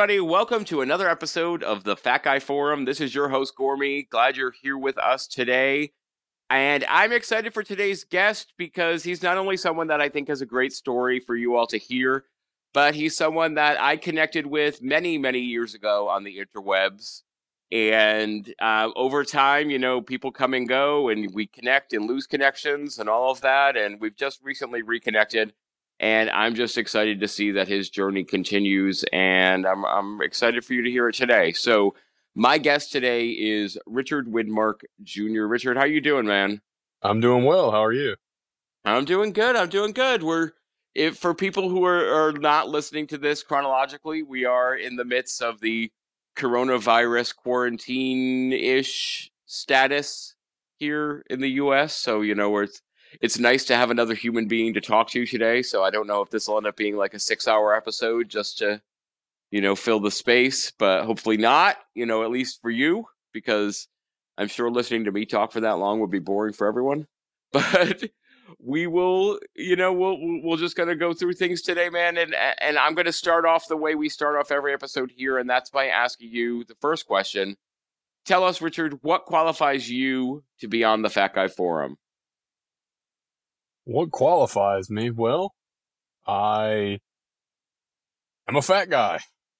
everybody. Welcome to another episode of the Fat Guy Forum. This is your host, Gormy. Glad you're here with us today. And I'm excited for today's guest because he's not only someone that I think has a great story for you all to hear, but he's someone that I connected with many, many years ago on the interwebs. And uh, over time, you know, people come and go, and we connect and lose connections and all of that. And we've just recently reconnected. And I'm just excited to see that his journey continues. And I'm, I'm excited for you to hear it today. So, my guest today is Richard Widmark Jr. Richard, how you doing, man? I'm doing well. How are you? I'm doing good. I'm doing good. We're if for people who are, are not listening to this chronologically, we are in the midst of the coronavirus quarantine ish status here in the US. So, you know, it's it's nice to have another human being to talk to today. So I don't know if this will end up being like a six hour episode just to, you know, fill the space, but hopefully not, you know, at least for you, because I'm sure listening to me talk for that long would be boring for everyone. But we will you know we'll we'll just gonna go through things today man and and i'm gonna start off the way we start off every episode here and that's by asking you the first question tell us richard what qualifies you to be on the fat guy forum what qualifies me? Well i am a fat guy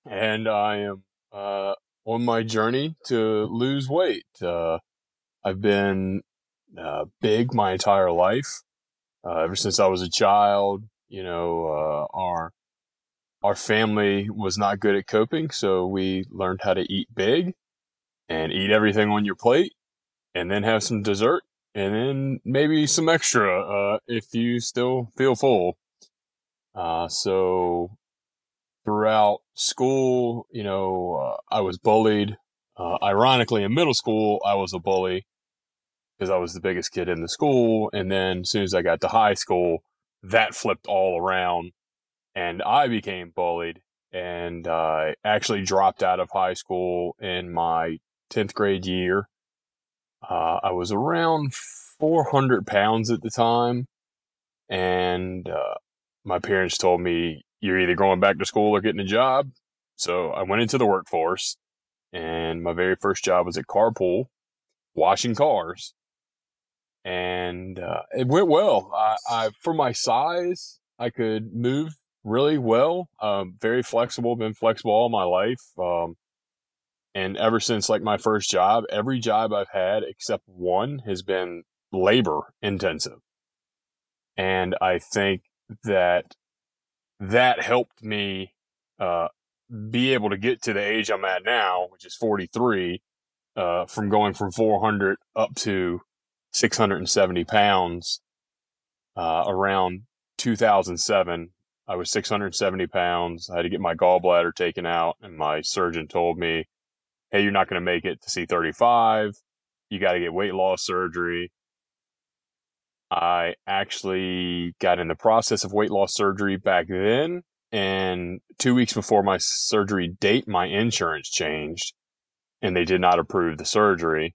and i am uh on my journey to lose weight. Uh i've been uh, big my entire life uh, ever since I was a child, you know, uh, our our family was not good at coping, so we learned how to eat big and eat everything on your plate, and then have some dessert, and then maybe some extra uh, if you still feel full. Uh, so throughout school, you know, uh, I was bullied. Uh, ironically, in middle school, I was a bully because I was the biggest kid in the school. And then as soon as I got to high school, that flipped all around and I became bullied and I actually dropped out of high school in my 10th grade year. Uh, I was around 400 pounds at the time. And uh, my parents told me, you're either going back to school or getting a job. So I went into the workforce and my very first job was at Carpool, washing cars and uh, it went well. I, I, for my size, I could move really well. Um, very flexible, been flexible all my life. Um, and ever since like my first job, every job I've had except one has been labor intensive. And I think that that helped me uh, be able to get to the age I'm at now, which is 43, uh, from going from 400 up to 670 pounds uh, around 2007. I was 670 pounds. I had to get my gallbladder taken out, and my surgeon told me, Hey, you're not going to make it to C35. You got to get weight loss surgery. I actually got in the process of weight loss surgery back then. And two weeks before my surgery date, my insurance changed and they did not approve the surgery.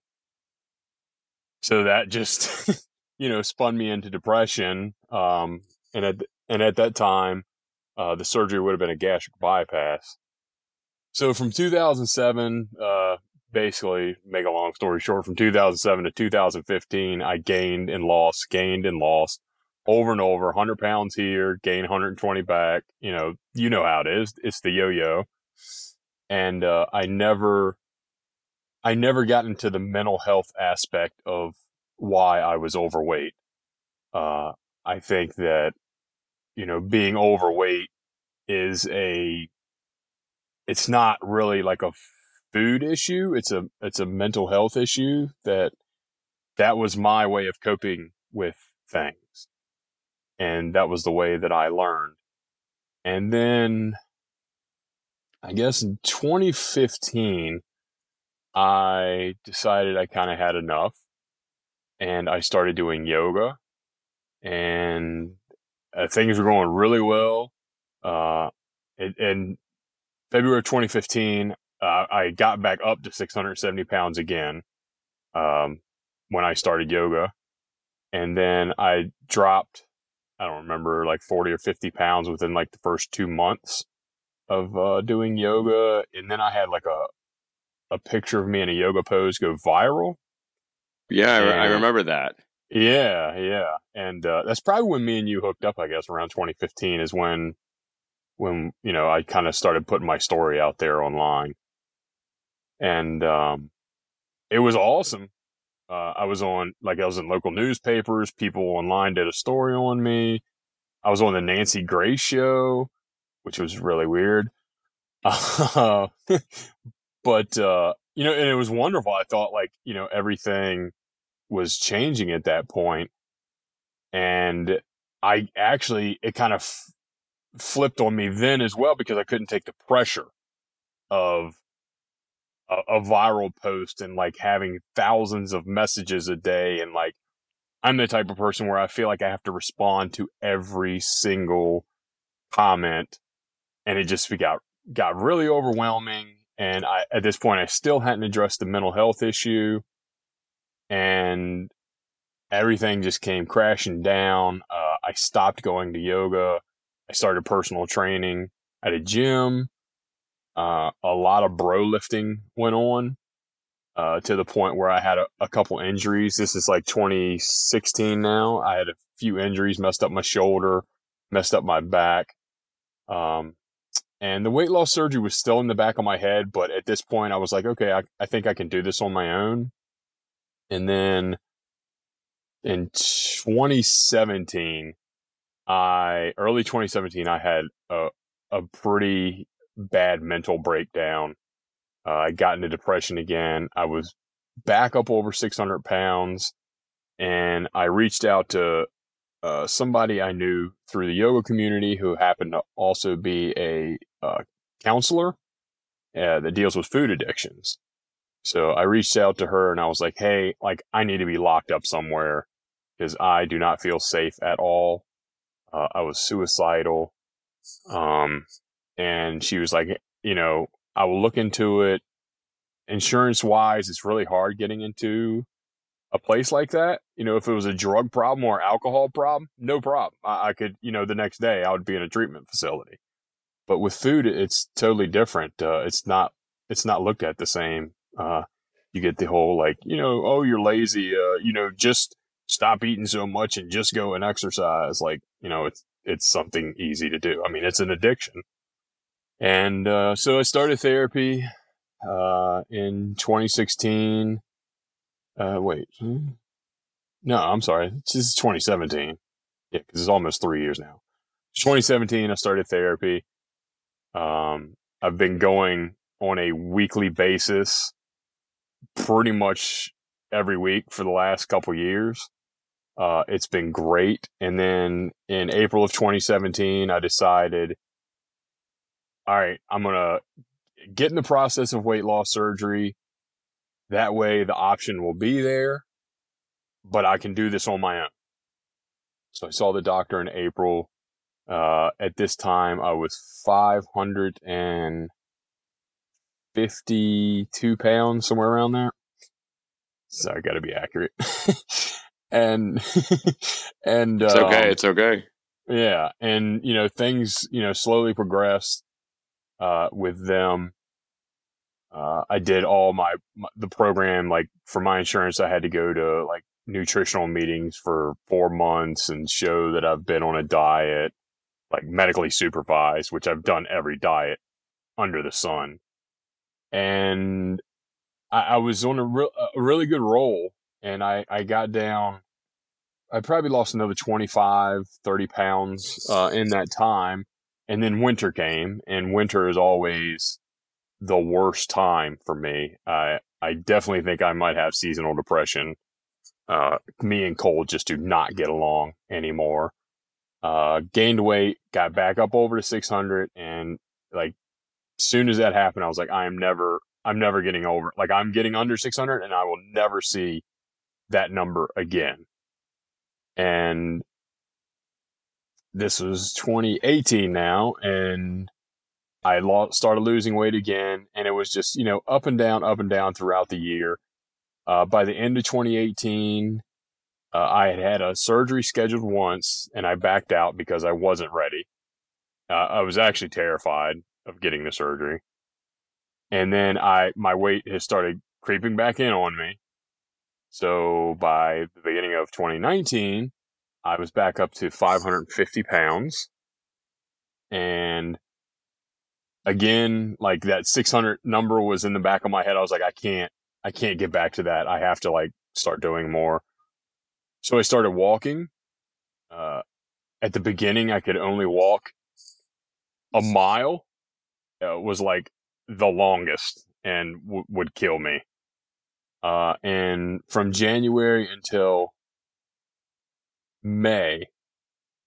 So that just, you know, spun me into depression. Um, and at, and at that time, uh, the surgery would have been a gastric bypass. So from 2007, uh, basically make a long story short, from 2007 to 2015, I gained and lost, gained and lost over and over, 100 pounds here, gain 120 back. You know, you know how it is. It's the yo-yo. And, uh, I never I never got into the mental health aspect of why I was overweight. Uh, I think that, you know, being overweight is a, it's not really like a food issue. It's a, it's a mental health issue that, that was my way of coping with things. And that was the way that I learned. And then I guess in 2015, I decided I kind of had enough and I started doing yoga and uh, things were going really well. Uh, in February 2015, uh, I got back up to 670 pounds again, um, when I started yoga. And then I dropped, I don't remember, like 40 or 50 pounds within like the first two months. of uh, doing yoga, and then I had like a a picture of me in a yoga pose go viral. Yeah, I, I remember that. Yeah, yeah, and uh, that's probably when me and you hooked up. I guess around 2015 is when when you know I kind of started putting my story out there online, and um, it was awesome. Uh, I was on like I was in local newspapers. People online did a story on me. I was on the Nancy Grace show, which was really weird. Uh, but uh, you know, and it was wonderful. I thought like you know everything was changing at that point, and I actually it kind of flipped on me then as well because I couldn't take the pressure of a, a viral post and like having thousands of messages a day and like I'm the type of person where I feel like I have to respond to every single comment and it just got got really overwhelming and I at this point I still hadn't addressed the mental health issue and everything just came crashing down. Uh, I stopped going to yoga. I started personal training at a gym. Uh, a lot of bro lifting went on uh, to the point where I had a, a couple injuries. This is like 2016 now. I had a few injuries, messed up my shoulder, messed up my back. Um, and the weight loss surgery was still in the back of my head, but at this point I was like, okay, I, I think I can do this on my own. And then in 2017, I early 2017, I had a a pretty bad mental breakdown. Uh, I got into depression again. I was back up over 600 pounds, and I reached out to uh, somebody I knew through the yoga community who happened to also be a uh, counselor uh, that deals with food addictions. So I reached out to her and I was like, "Hey, like I need to be locked up somewhere because I do not feel safe at all. Uh, I was suicidal." Um, and she was like, "You know, I will look into it. Insurance wise, it's really hard getting into a place like that. You know, if it was a drug problem or alcohol problem, no problem. I, I could, you know, the next day I would be in a treatment facility. But with food, it's totally different. Uh, it's not, it's not looked at the same. Uh, you get the whole like, you know, oh, you're lazy. Uh, you know, just stop eating so much and just go and exercise. Like, you know, it's, it's something easy to do. I mean, it's an addiction. And, uh, so I started therapy, uh, in 2016. Uh, wait. No, I'm sorry. This is 2017. Yeah, because it's almost three years now. 2017, I started therapy. Um, I've been going on a weekly basis pretty much every week for the last couple years. Uh, it's been great. And then in April of 2017, I decided, all right, I'm going to get in the process of weight loss surgery. That way the option will be there, but I can do this on my own. So I saw the doctor in April. Uh, at this time, I was 552 pounds, somewhere around there. So I got to be accurate. and, and, It's okay. um, It's okay. yeah, and you know things you know slowly progressed uh, with them. Uh, I did all my, my the program like for my insurance. I had to go to like nutritional meetings for four months and show that I've been on a diet, like medically supervised, which I've done every diet under the sun. And I, I was on a, re- a really good roll, and I I got down. I probably lost another 25, 30 pounds uh, in that time. And then winter came, and winter is always the worst time for me. I I definitely think I might have seasonal depression. Uh, me and Cole just do not get along anymore. Uh, gained weight, got back up over to 600, and like, soon as that happened, I was like, I am never, I'm never getting over. Like, I'm getting under 600, and I will never see that number again. And this was 2018 now, and I lo- started losing weight again, and it was just you know up and down, up and down throughout the year. Uh, by the end of 2018, uh, I had had a surgery scheduled once, and I backed out because I wasn't ready. Uh, I was actually terrified. of getting the surgery. And then I my weight has started creeping back in on me. So by the beginning of 2019, I was back up to 550 pounds. And again, like that 600 number was in the back of my head. I was like, I can't, I can't get back to that. I have to like start doing more. So I started walking. Uh, at the beginning, I could only walk a mile. Uh, was like the longest and w- would kill me. Uh, and from January until May,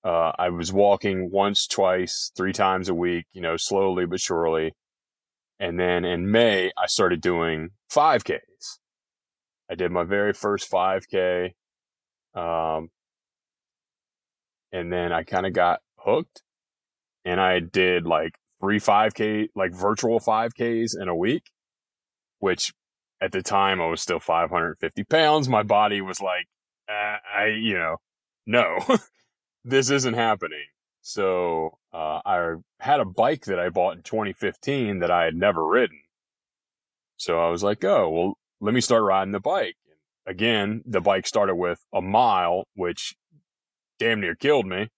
uh, I was walking once, twice, three times a week, you know, slowly but surely. And then in May, I started doing 5Ks. I did my very first 5K. Um, and then I kind of got hooked and I did like three 5K, like virtual 5Ks in a week, which at the time I was still 550 pounds. My body was like, uh, I, you know, no, this isn't happening. So uh, I had a bike that I bought in 2015 that I had never ridden. So I was like, oh, well, let me start riding the bike. And Again, the bike started with a mile, which damn near killed me.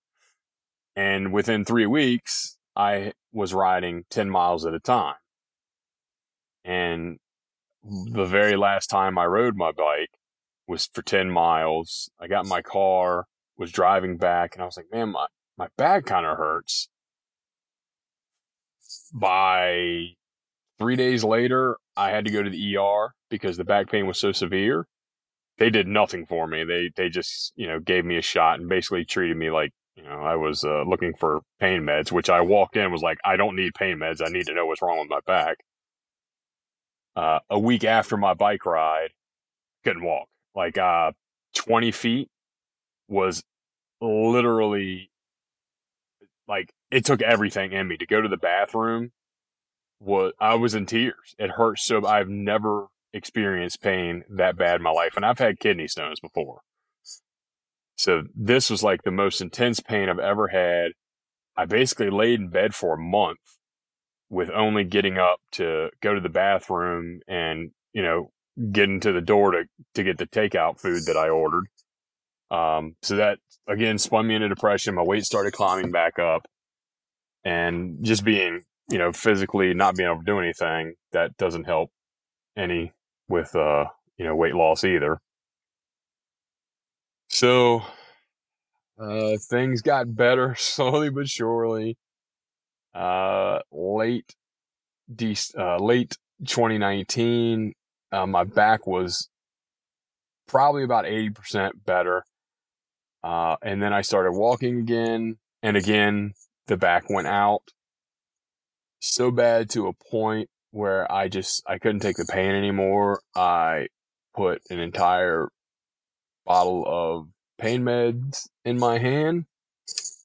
And within three weeks, I was riding 10 miles at a time. And the very last time I rode my bike was for 10 miles. I got in my car, was driving back, and I was like, man, my, my back kind of hurts. By three days later, I had to go to the ER because the back pain was so severe. They did nothing for me. They they just you know gave me a shot and basically treated me like you know I was uh, looking for pain meds. Which I walked in was like I don't need pain meds. I need to know what's wrong with my back. Uh, a week after my bike ride, couldn't walk. Like uh, 20 feet was literally like it took everything in me to go to the bathroom. Was I was in tears. It hurt so. I've never experienced pain that bad in my life, and I've had kidney stones before. So this was like the most intense pain I've ever had. I basically laid in bed for a month with only getting up to go to the bathroom and, you know, getting to the door to, to get the takeout food that I ordered. Um, so that again spun me into depression. My weight started climbing back up and just being, you know, physically not being able to do anything that doesn't help any with, uh, you know, weight loss either. So, uh, things got better slowly but surely uh, late, de- uh, late 2019. Uh, my back was probably about 80% better. Uh, and then I started walking again. And again, the back went out so bad to a point where I just, I couldn't take the pain anymore. I put an entire bottle of pain meds in my hand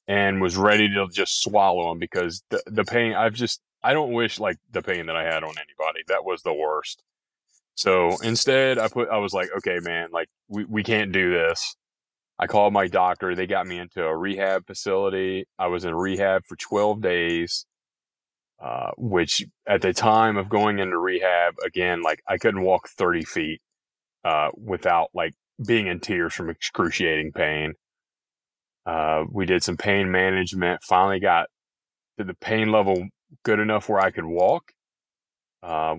and was ready to just swallow them because the, the pain I've just I don't wish like the pain that I had on anybody. That was the worst. So instead I put I was like, okay man, like we, we can't do this. I called my doctor. They got me into a rehab facility. I was in rehab for 12 days, uh, which at the time of going into rehab, again, like I couldn't walk 30 feet, uh, without like being in tears from excruciating pain. Uh, we did some pain management, finally got to the pain level good enough where I could walk. Uh,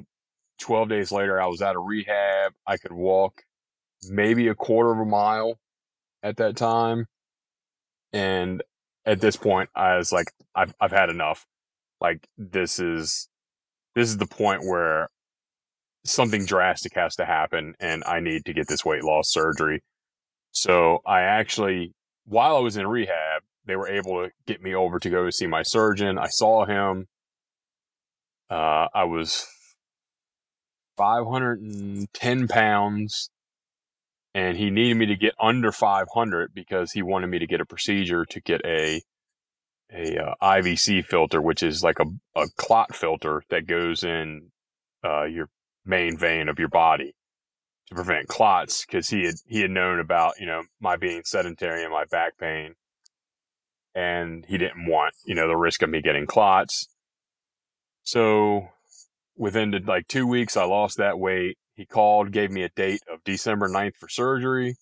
12 days later, I was out of rehab. I could walk maybe a quarter of a mile at that time. And at this point, I was like, I've, I've had enough. Like, this is, this is the point where something drastic has to happen and I need to get this weight loss surgery. So I actually while I was in rehab, they were able to get me over to go see my surgeon. I saw him. Uh, I was 510 pounds and he needed me to get under 500 because he wanted me to get a procedure to get a a uh, IVC filter, which is like a, a clot filter that goes in uh, your main vein of your body to prevent clots because he had he had known about you know my being sedentary and my back pain, and he didn't want you know the risk of me getting clots. So within the, like two weeks, I lost that weight. He called, gave me a date of December 9th for surgery.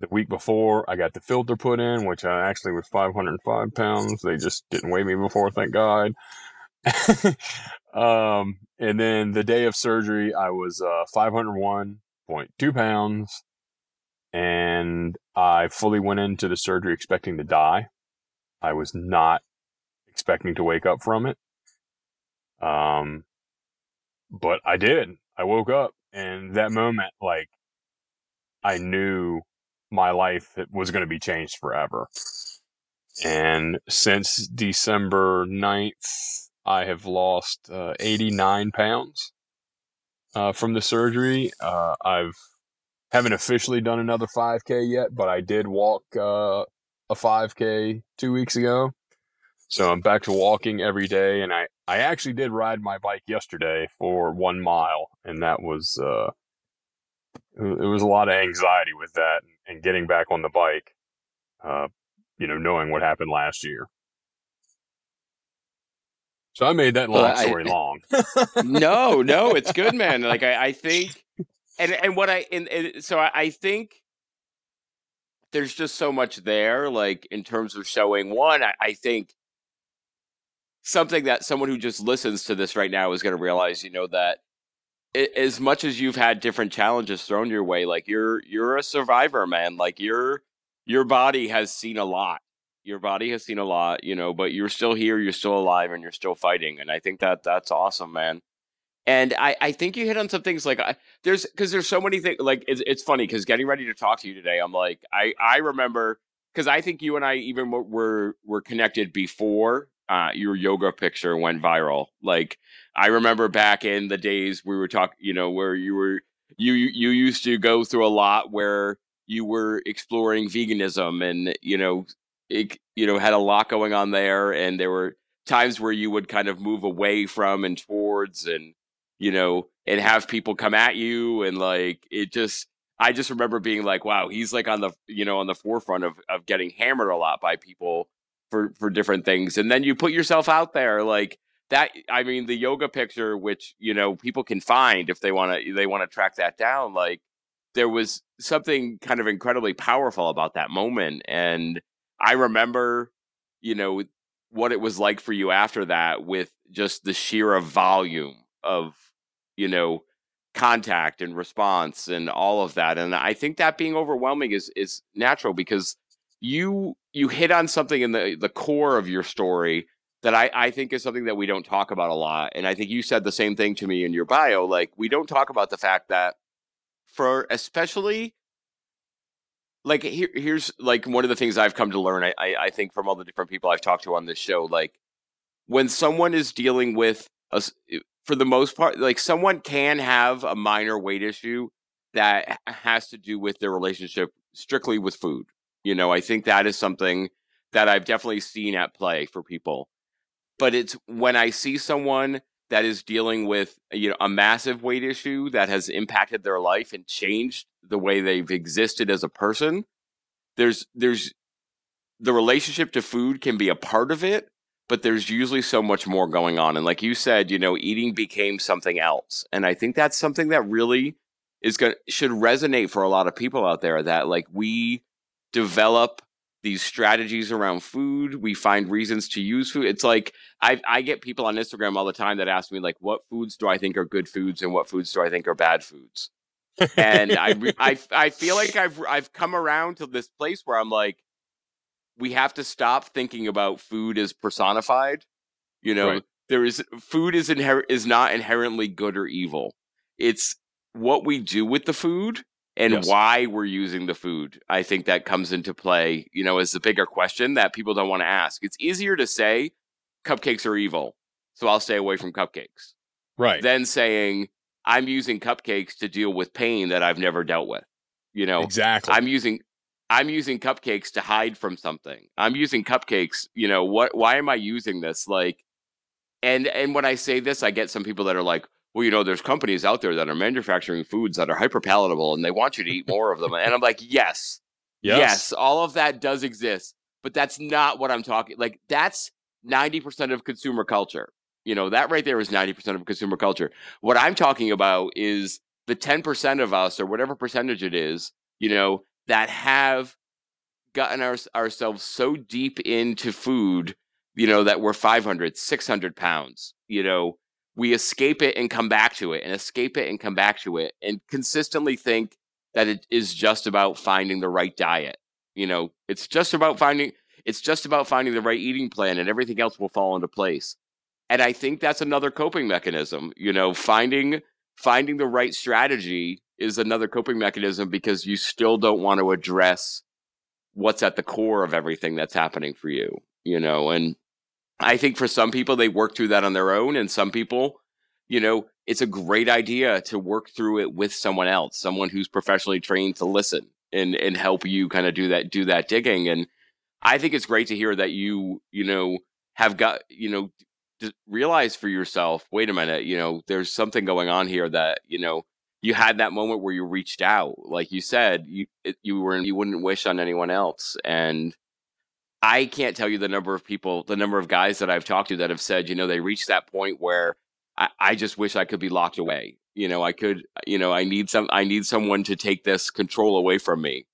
The week before, I got the filter put in, which I actually was 505 pounds. They just didn't weigh me before, thank God. um, and then the day of surgery, I was uh, 501.2 pounds, and I fully went into the surgery expecting to die. I was not expecting to wake up from it. Um, but I did. I woke up, and that moment, like, I knew my life was going to be changed forever. And since December 9th, I have lost uh, 89 pounds uh, from the surgery. Uh, I've haven't officially done another 5K yet, but I did walk uh, a 5K two weeks ago. So I'm back to walking every day, and I, I actually did ride my bike yesterday for one mile, and that was uh, it was a lot of anxiety with that and getting back on the bike. Uh, you know, knowing what happened last year. So I made that long story I, long. no, no, it's good, man. Like I, I think, and and what I and, and so I, I think there's just so much there. Like in terms of showing one, I, I think something that someone who just listens to this right now is going to realize. You know that as much as you've had different challenges thrown your way, like you're you're a survivor, man. Like your your body has seen a lot your body has seen a lot, you know, but you're still here, you're still alive, and you're still fighting. And I think that that's awesome, man. And I, I think you hit on some things like I, there's because there's so many things like it's, it's funny because getting ready to talk to you today, I'm like I I remember because I think you and I even were were connected before uh, your yoga picture went viral. Like I remember back in the days we were talking, you know, where you were you you used to go through a lot where you were exploring veganism and you know it, you know, had a lot going on there, and there were times where you would kind of move away from and towards, and you know, and have people come at you, and like it just. I just remember being like, "Wow, he's like on the you know on the forefront of of getting hammered a lot by people for for different things." And then you put yourself out there, like that. I mean, the yoga picture, which you know people can find if they want to they want to track that down. Like there was something kind of incredibly powerful about that moment, and I remember, you know, what it was like for you after that with just the sheer volume of, you know, contact and response and all of that. And I think that being overwhelming is is natural because you you hit on something in the the core of your story that I, I think is something that we don't talk about a lot. And I think you said the same thing to me in your bio. Like we don't talk about the fact that for especially like here, here's like one of the things I've come to learn. I, I, I think from all the different people I've talked to on this show, like when someone is dealing with a, eh, for the most part, like someone can have a minor weight issue that has to do with their relationship strictly with food. You know, I think that is something that I've definitely seen at play for people. But it's when I see someone that is dealing with you know a massive weight issue that has impacted their life and changed the way they've existed as a person there's there's the relationship to food can be a part of it but there's usually so much more going on and like you said you know eating became something else and i think that's something that really is going should resonate for a lot of people out there that like we develop these strategies around food. We find reasons to use food. It's like I I get people on Instagram all the time that ask me like, what foods do I think are good foods and what foods do I think are bad foods? And I, I I feel like I've I've come around to this place where I'm like, we have to stop thinking about food as personified. You know, right. there is food is inher- is not inherently good or evil. It's what we do with the food and yes. why we're using the food. I think that comes into play, you know, as the bigger question that people don't want to ask. It's easier to say cupcakes are evil, so I'll stay away from cupcakes. Right. Than saying I'm using cupcakes to deal with pain that I've never dealt with. You know, exactly. I'm using I'm using cupcakes to hide from something. I'm using cupcakes, you know, what why am I using this? Like and and when I say this, I get some people that are like, well, you know, there's companies out there that are manufacturing foods that are hyper palatable and they want you to eat more of them. And I'm like, yes, yes, yes, all of that does exist, but that's not what I'm talking. Like, that's 90% of consumer culture. You know, that right there is 90% of consumer culture. What I'm talking about is the 10% of us or whatever percentage it is, you know, that have gotten our, ourselves so deep into food, you know, that we're 500, 600 pounds, you know, we escape it and come back to it and escape it and come back to it and consistently think that it is just about finding the right diet. You know, it's just about finding it's just about finding the right eating plan and everything else will fall into place. And I think that's another coping mechanism, you know, finding finding the right strategy is another coping mechanism because you still don't want to address what's at the core of everything that's happening for you, you know, and I think for some people they work through that on their own and some people, you know, it's a great idea to work through it with someone else, someone who's professionally trained to listen and and help you kind of do that do that digging. And I think it's great to hear that you, you know, have got, you know, realize for yourself, wait a minute, you know, there's something going on here that, you know, you had that moment where you reached out, like you said, you you were you wouldn't wish on anyone else, and I can't tell you the number of people, the number of guys that I've talked to that have said, you know, they reached that point where I, I just wish I could be locked away. You know, I could, you know, I need some, I need someone to take this control away from me.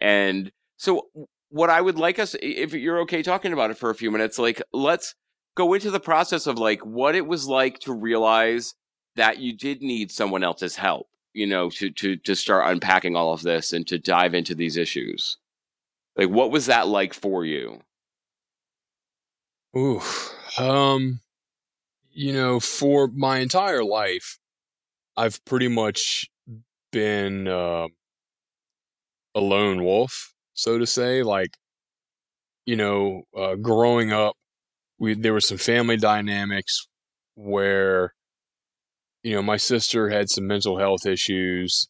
And so, what I would like us, if you're okay talking about it for a few minutes, like let's go into the process of like what it was like to realize that you did need someone else's help, you know, to to to start unpacking all of this and to dive into these issues. Like, what was that like for you? Ooh, um, you know, for my entire life, I've pretty much been uh, a lone wolf, so to say. Like, you know, uh, growing up, we there was some family dynamics where you know, my sister had some mental health issues.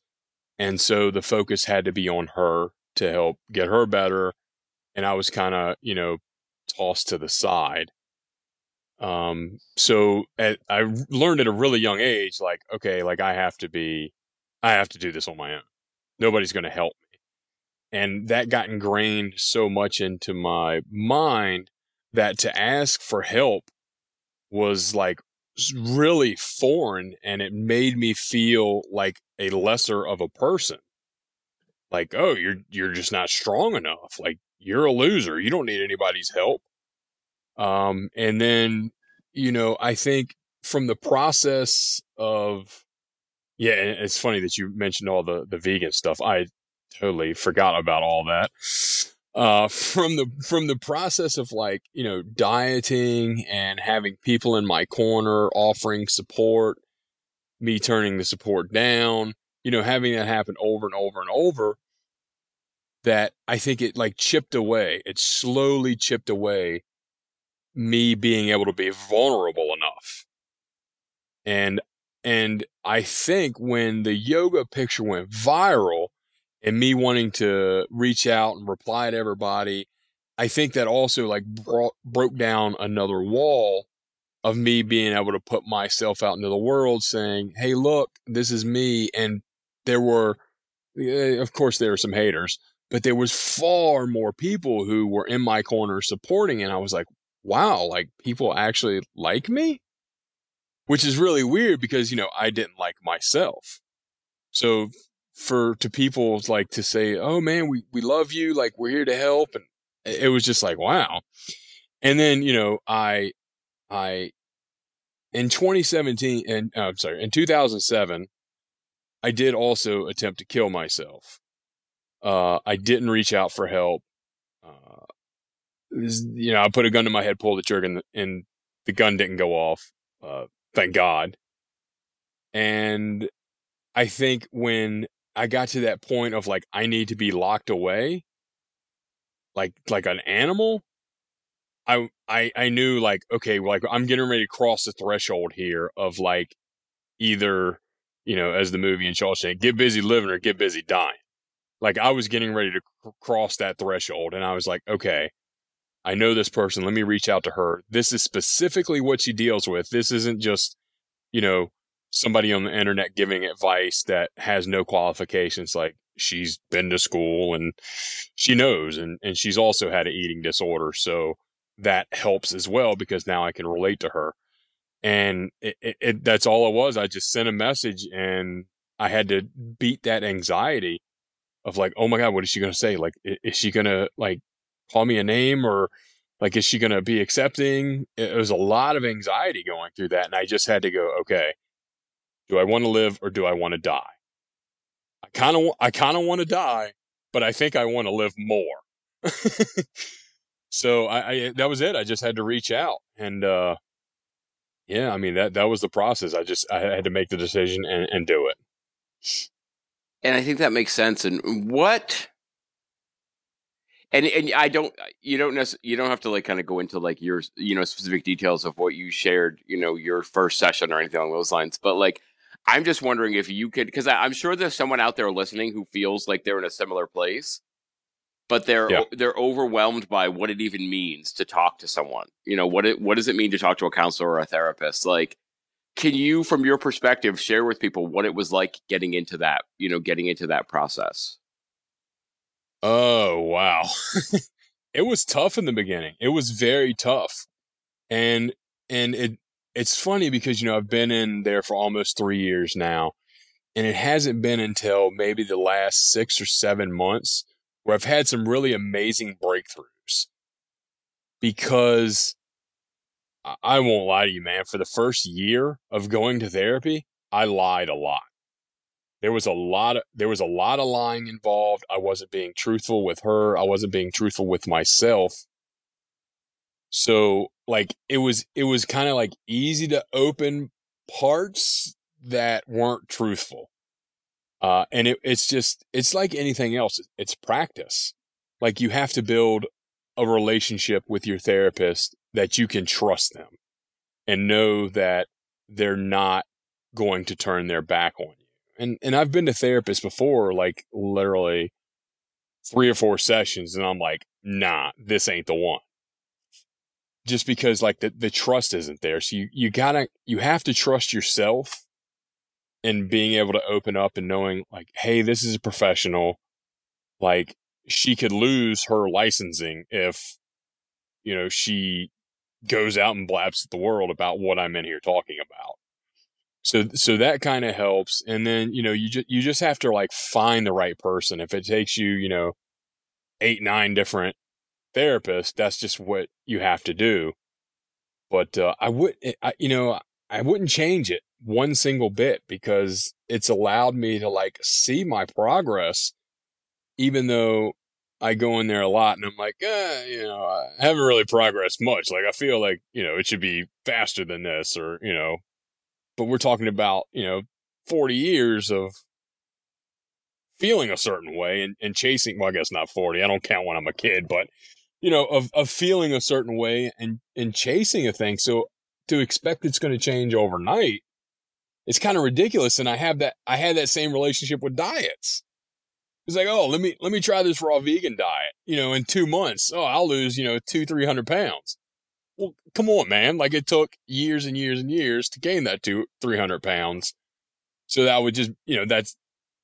And so the focus had to be on her to help get her better. And I was kind of, you know, tossed to the side. Um, so at, I learned at a really young age, like, okay, like I have to be, I have to do this on my own. Nobody's going to help me. And that got ingrained so much into my mind that to ask for help was like really foreign and it made me feel like a lesser of a person. Like, oh, you're you're just not strong enough. Like you're a loser. You don't need anybody's help. Um, and then, you know, I think from the process of yeah, it's funny that you mentioned all the the vegan stuff. I totally forgot about all that uh, from the from the process of like you know dieting and having people in my corner offering support, me turning the support down, you know, having that happen over and over and over. That I think it like chipped away. It slowly chipped away me being able to be vulnerable enough. And and I think when the yoga picture went viral, and me wanting to reach out and reply to everybody, I think that also like brought, broke down another wall of me being able to put myself out into the world saying, Hey, look, this is me. And there were, eh, of course, there were some haters, but there was far more people who were in my corner supporting. And I was like, wow, like people actually like me, which is really weird because, you know, I didn't like myself. So for to people like to say, "Oh man, we we love you, like we're here to help," and it was just like, wow. And then you know, I I in 2017 and uh, I'm sorry, in 2007, I did also attempt to kill myself. Uh, I didn't reach out for help. Uh, you know, I put a gun to my head, pulled the trigger, and the, and the gun didn't go off. Uh, thank God. And I think when I got to that point of like I need to be locked away, like like an animal. I I I knew like okay, like I'm getting ready to cross the threshold here of like either you know as the movie in Shawshank, get busy living or get busy dying. Like I was getting ready to cr- cross that threshold, and I was like, okay, I know this person. Let me reach out to her. This is specifically what she deals with. This isn't just you know somebody on the internet giving advice that has no qualifications like she's been to school and she knows and, and she's also had an eating disorder so that helps as well because now i can relate to her and it, it, it, that's all it was. I just sent a message, and I had to beat that anxiety of like, oh my god, what is she gonna say? Like, is she gonna like call me a name or like is she gonna be accepting? It was a lot of anxiety going through that, and I just had to go, okay, do I want to live or do I want to die? I kind of I kind of want to die, but I think I want to live more. so I, I, that was it. I just had to reach out and uh yeah, I mean that that was the process. I just I had to make the decision and, and do it. And I think that makes sense. And what and and I don't you don't necessarily you don't have to like kind of go into like your you know specific details of what you shared you know your first session or anything along those lines but like I'm just wondering if you could, because I'm sure there's someone out there listening who feels like they're in a similar place, but they're yeah. they're overwhelmed by what it even means to talk to someone. You know, what it what does it mean to talk to a counselor or a therapist? Like, can you, from your perspective, share with people what it was like getting into that? You know, getting into that process. Oh wow, it was tough in the beginning. It was very tough, and and it it's funny because you know I've been in there for almost three years now, and it hasn't been until maybe the last six or seven months where I've had some really amazing breakthroughs. Because I won't lie to you, man. For the first year of going to therapy, I lied a lot. There was a lot of there was a lot of lying involved. I wasn't being truthful with her. I wasn't being truthful with myself. So like it was it was kind of like easy to open parts that weren't truthful. Uh, and it, it's just it's like anything else. It's practice. Like you have to build a relationship with your therapist that you can trust them and know that they're not going to turn their back on you. And and I've been to therapists before, like literally three or four sessions, and I'm like, nah, this ain't the one just because like the, the trust isn't there. So you, you gotta, you have to trust yourself and being able to open up and knowing like, Hey, this is a professional. Like she could lose her licensing if, you know, she goes out and blabs the world about what I'm in here talking about. So, so that kind of helps. And then, you know, you just, you just have to like find the right person. If it takes you, you know, eight, nine different therapist, that's just what you have to do. But uh, I would, eh, I, you know, I wouldn't change it one single bit because it's allowed me to like see my progress, even though I go in there a lot and I'm like, eh, you know, I haven't really progressed much. Like I feel like, you know, it should be faster than this or, you know, but we're talking about, you know, 40 years of feeling a certain way and, and chasing, well, I guess not 40. I don't count when I'm a kid, but you know, of, of feeling a certain way and, and chasing a thing. So to expect it's going to change overnight, it's kind of ridiculous. And I have that, I had that same relationship with diets. It's like, oh, let me, let me try this raw vegan diet, you know, in two months. Oh, I'll lose, you know, two, 300 pounds. Well, come on, man. Like it took years and years and years to gain that two, 300 pounds. So that would just, you know, that's,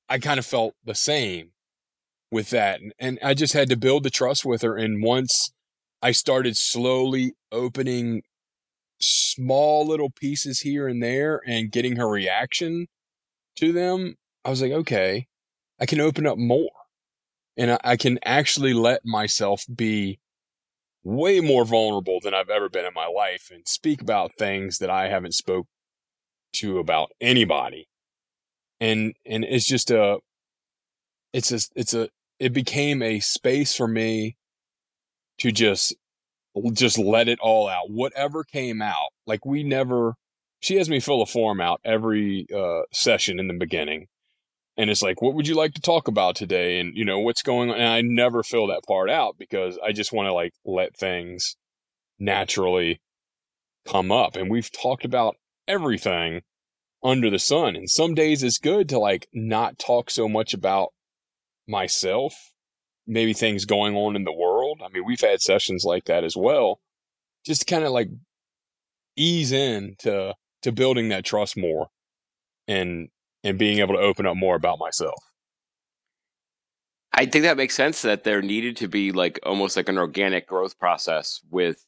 I kind of felt the same with that. And I just had to build the trust with her. And once I started slowly opening small little pieces here and there and getting her reaction to them, I was like, okay, I can open up more and I, can actually let myself be way more vulnerable than I've ever been in my life and speak about things that I haven't spoke to about anybody. And, and it's just a, it's a, it's a, it became a space for me to just just let it all out. Whatever came out like we never she has me fill a form out every uh, session in the beginning. And it's like what would you like to talk about today? And you know what's going on? And i never fill that part out because i just want to like let things naturally come up. And we've talked about everything under the sun. And some days it's good to like not talk so much about myself, maybe things going on in the world. I mean, we've had sessions like that as well. Just to kind of like ease in to to building that trust more and and being able to open up more about myself. I think that makes sense that there needed to be like almost like an organic growth process with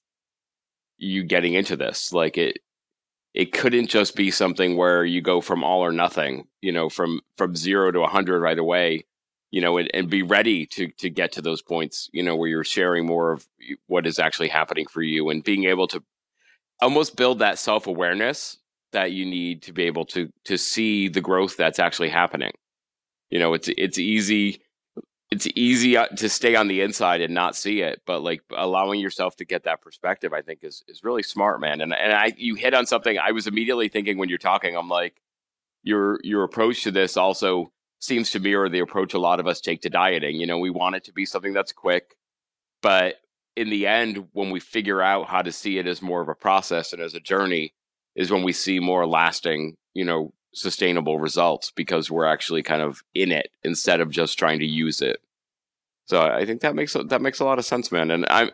you getting into this. Like it it couldn't just be something where you go from all or nothing, you know, from from zero to a hundred right away, you know, and, and be ready to to get to those points, you know, where you're sharing more of what is actually happening for you and being able to almost build that self awareness that you need to be able to to see the growth that's actually happening. You know, it's it's easy it's easy uh, to stay on the inside and not see it, but like allowing yourself to get that perspective, I think is is really smart, man. And and I you hit on something I was immediately thinking when you're talking. I'm like, your your approach to this also seems to mirror the approach a lot of us take to dieting. You know, we want it to be something that's quick, but in the end, when we figure out how to see it as more of a process and as a journey, is when we see more lasting, you know, sustainable results because we're actually kind of in it instead of just trying to use it. So I think that makes that makes a lot of sense, man. And I'm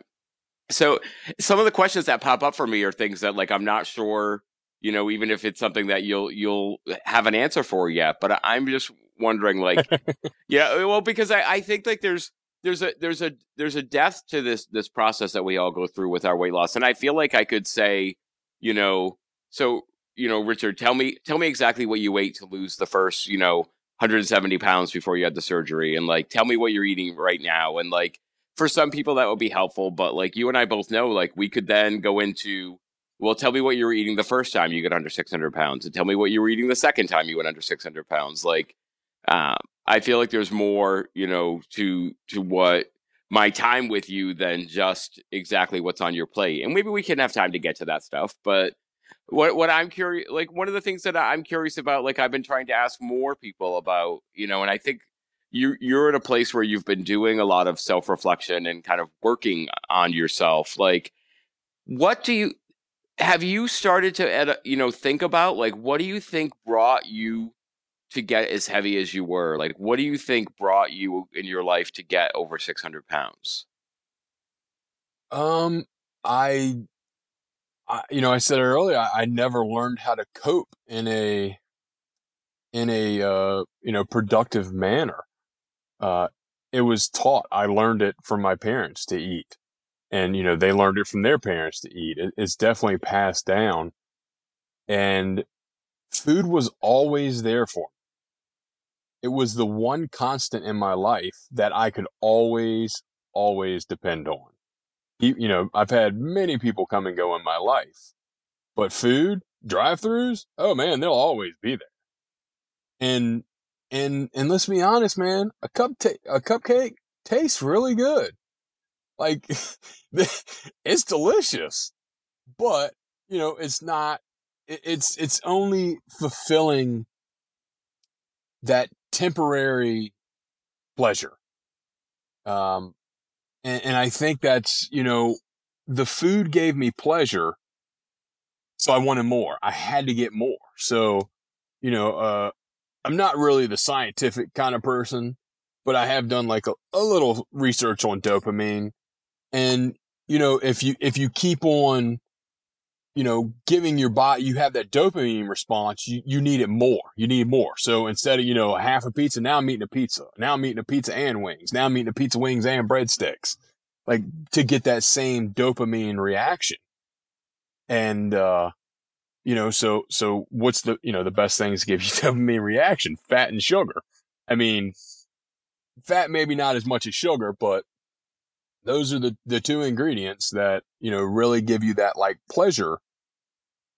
so some of the questions that pop up for me are things that like I'm not sure, you know, even if it's something that you'll you'll have an answer for yet. But I'm just wondering, like, yeah, uh, well, because I, I think like there's there's a there's a there's a depth to this this process that we all go through with our weight loss, and I feel like I could say, you know, so you know, Richard, tell me tell me exactly what you ate to lose the first, you know, 170 pounds before you had the surgery, and like tell me what you're eating right now, and like for some people that would be helpful, but like you and I both know, like we could then go into well, tell me what you were eating the first time you got under 600 pounds, and tell me what you were eating the second time you went under 600 pounds. Like, um, I feel like there's more, you know, to to what my time with you than just exactly what's on your plate. And maybe we can have time to get to that stuff, but what what I'm curious like one of the things that I'm curious about like I've been trying to ask more people about, you know, and I think you you're at a place where you've been doing a lot of self-reflection and kind of working on yourself. Like what do you have you started to you know think about like what do you think brought you to get as heavy as you were? Like what do you think brought you in your life to get over 600 pounds? Um I I, you know, I said earlier, I, I, never learned how to cope in a in a uh, you know productive manner. Uh, it was taught. I learned it from my parents to eat, and you know they learned it from their parents to eat. It, it's definitely passed down, and food was always there for me. It was the one constant in my life that I could always, always depend on you know, I've had many people come and go in my life, but food, drive-throughs, oh man, they'll always be there. And and and let's be honest, man, a cup a cupcake tastes really good. Like it's delicious, but you know, it's not. It's it's only fulfilling that temporary pleasure. Um, and, and I think that's, you know, the food gave me pleasure. So I wanted more. I had to get more. So, you know, uh, I'm not really the scientific kind of person, but I have done like a, a little research on dopamine. And, you know, if you, if you keep on you know, giving your body, you have that dopamine response, you, you need it more. You need more. So instead of, you know, half a pizza, now I'm eating a pizza. Now I'm eating a pizza and wings. Now I'm eating a pizza, wings and breadsticks. Like to get that same dopamine reaction. And, uh, you know, so, so what's the, you know, the best things to give you dopamine reaction? Fat and sugar. I mean, fat maybe not as much as sugar, but those are the, the two ingredients that, you know, really give you that like pleasure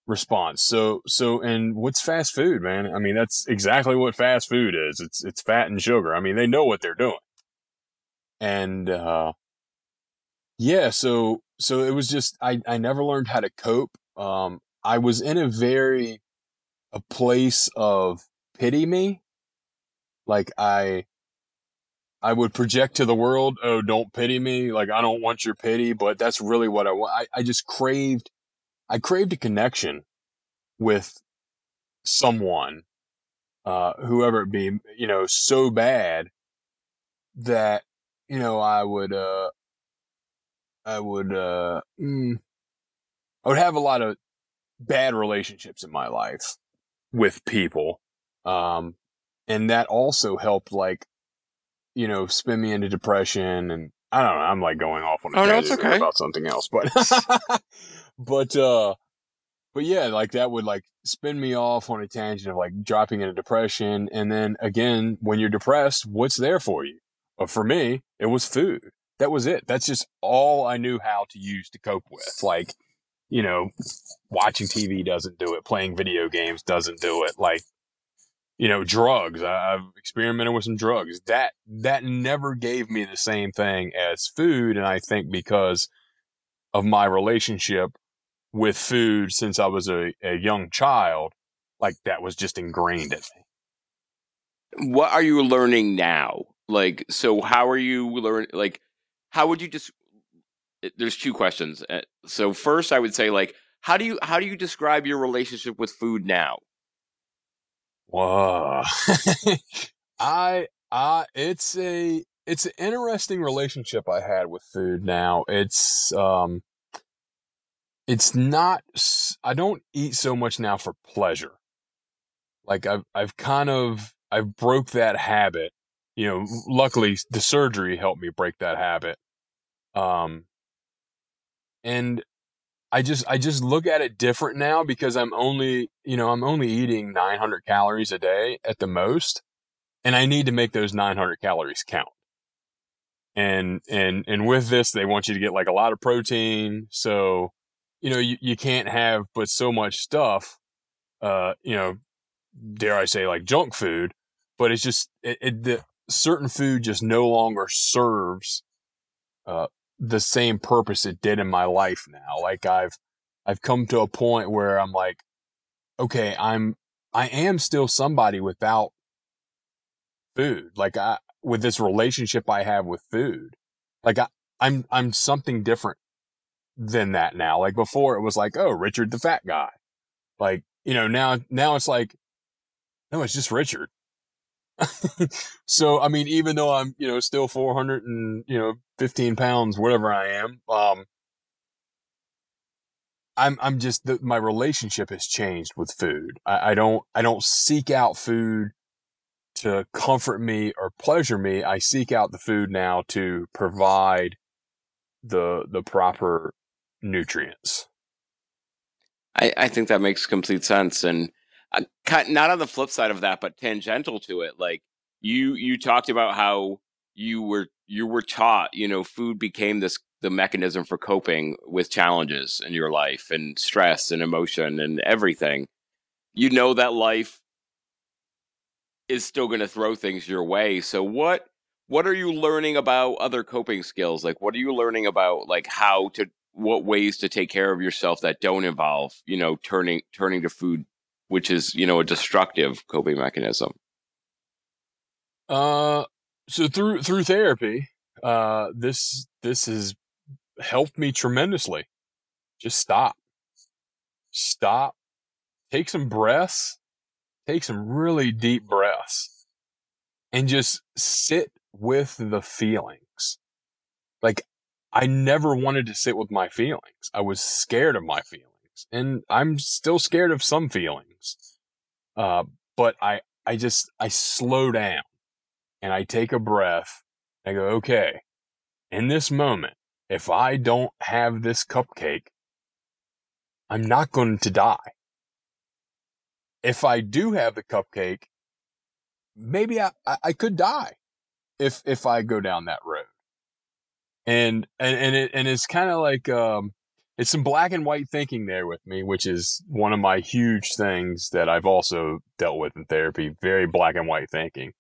response. So, so, and what's fast food, man? I mean, that's exactly what fast food is. It's, it's fat and sugar. I mean, they know what they're doing. And, uh, yeah, so, so it was just, I, I never learned how to cope. Um, I was in a very, a place of pity me. Like I, I would project to the world, oh, don't pity me. Like, I don't want your pity, but that's really what I want. I, I just craved, I craved a connection with someone, uh, whoever it be, you know, so bad that, you know, I would, uh, I would, uh, mm, I would have a lot of bad relationships in my life with people. Um, and that also helped like you know, spin me into depression and I don't know. I'm like going off on a oh, no, it's okay. about something else, but, but, uh, but yeah, like that would like spin me off on a tangent of like dropping into depression. And then again, when you're depressed, what's there for you? But for me, it was food. That was it. That's just all I knew how to use to cope with. Like, you know, watching TV doesn't do it. Playing video games doesn't do it. Like, you know, drugs. I've experimented with some drugs. That, that never gave me the same thing as food. And I think because of my relationship with food since I was a, a young child, like that was just ingrained in me. What are you learning now? Like, so how are you learning? Like, how would you just? There's two questions. Uh, so first, I would say like, how do you how do you describe your relationship with food now? Whoa, I I it's a it's an interesting relationship I had with food now. It's um it's not I don't eat so much now for pleasure. Like I've I've kind of I've broke that habit. You know, luckily the surgery helped me break that habit. Um and I just I just look at it different now because I'm only, you know, I'm only eating 900 calories a day at the most and I need to make those 900 calories count. And and and with this they want you to get like a lot of protein, so you know, you, you can't have but so much stuff, uh, you know, dare I say like junk food, but it's just, it, it the certain food just no longer serves, uh, the same purpose it did in my life now. Like I've, I've come to a point where I'm like, okay, I'm, I am still somebody without food. Like I, with this relationship I have with food, like I, I'm, I'm something different than that now. Like before it was like, oh, Richard the fat guy. Like, you know, now, now it's like, no, it's just Richard. So, I mean, even though I'm, you know, still 400 and, you know, 15 pounds, whatever I am, um, I'm, I'm just, the, my relationship has changed with food. I, I don't, I don't seek out food to comfort me or pleasure me. I seek out the food now to provide the, the proper nutrients. I, I think that makes complete sense, and Uh, not on the flip side of that, but tangential to it. Like you, you talked about how you were you were taught, you know, food became this the mechanism for coping with challenges in your life and stress and emotion and everything. You know that life is still going to throw things your way. So what what are you learning about other coping skills? Like what are you learning about like how to what ways to take care of yourself that don't involve you know turning turning to food which is you know a destructive coping mechanism. Uh so through through therapy uh this this has helped me tremendously. Just stop. Stop. Take some breaths. Take some really deep breaths. And just sit with the feelings. Like I never wanted to sit with my feelings. I was scared of my feelings. And I'm still scared of some feelings. Uh, but I, I just, I slow down and I take a breath. I go, okay, in this moment, if I don't have this cupcake, I'm not going to die. If I do have the cupcake, maybe I, I could die if, if I go down that road and and and it and it's kind of like um, it's some black and white thinking there with me, which is one of my huge things that I've also dealt with in therapy. Very black and white thinking,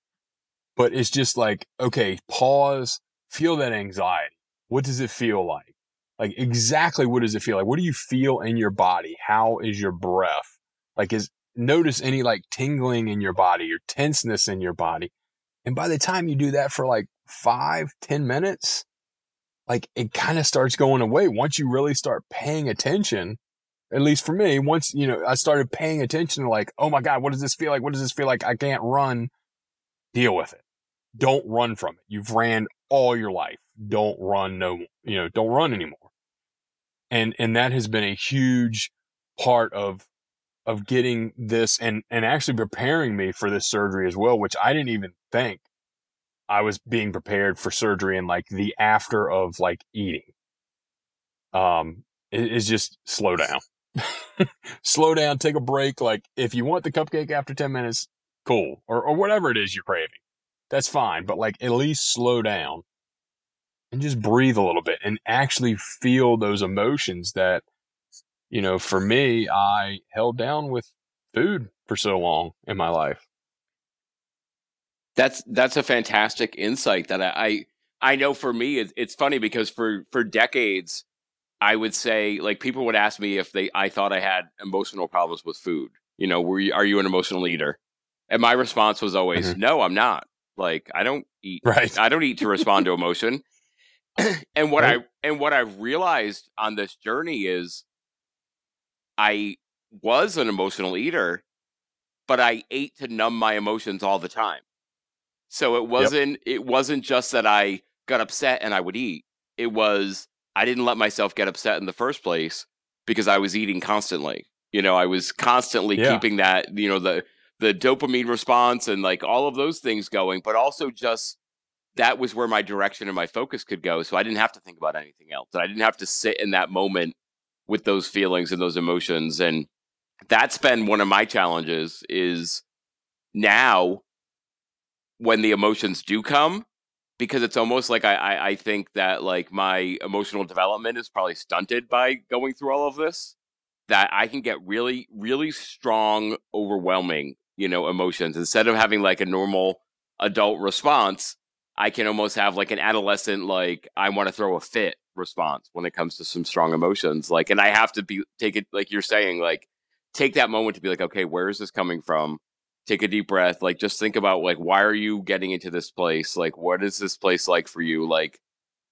but it's just like okay, pause, feel that anxiety. What does it feel like? Like exactly what does it feel like? What do you feel in your body? How is your breath? Like is notice any like tingling in your body or tenseness in your body. And by the time you do that for like five, ten minutes, like it kind of starts going away once you really start paying attention. At least for me, once, you know, I started paying attention to like, oh my God, what does this feel like? What does this feel like? I can't run. Deal with it. Don't run from it. You've ran all your life. Don't run no, you know, don't run anymore. And, and that has been a huge part of, of getting this and, and actually preparing me for this surgery as well, which I didn't even think I was being prepared for surgery and like the after of like eating. Um, is just slow down. slow down, take a break. Like if you want the cupcake after 10 minutes, cool. Or, or whatever it is you're craving. That's fine. But like at least slow down and just breathe a little bit and actually feel those emotions that, you know, for me, I held down with food for so long in my life. That's that's a fantastic insight that I I, I know for me it's, it's funny because for for decades I would say like people would ask me if they I thought I had emotional problems with food. You know, were you, are you an emotional eater? And my response was always, mm-hmm. no, I'm not. Like I don't eat. Right. I don't eat to respond to emotion. and what right. I and what I've realized on this journey is I was an emotional eater, but I ate to numb my emotions all the time. So it wasn't yep. it wasn't just that I got upset and I would eat. It was I didn't let myself get upset in the first place because I was eating constantly. You know, I was constantly yeah. keeping that, you know, the the dopamine response and like all of those things going, but also just that was where my direction and my focus could go. So I didn't have to think about anything else. And I didn't have to sit in that moment with those feelings and those emotions. And that's been one of my challenges is now when the emotions do come, because it's almost like I, I, I think that like my emotional development is probably stunted by going through all of this. That I can get really, really strong, overwhelming, you know, emotions instead of having like a normal adult response I can almost have like an adolescent, like I want to throw a fit response when it comes to some strong emotions. Like, and I have to be take it like you're saying, like take that moment to be like, okay, where is this coming from? Take a deep breath. Like, just think about like why are you getting into this place? Like, what is this place like for you? Like,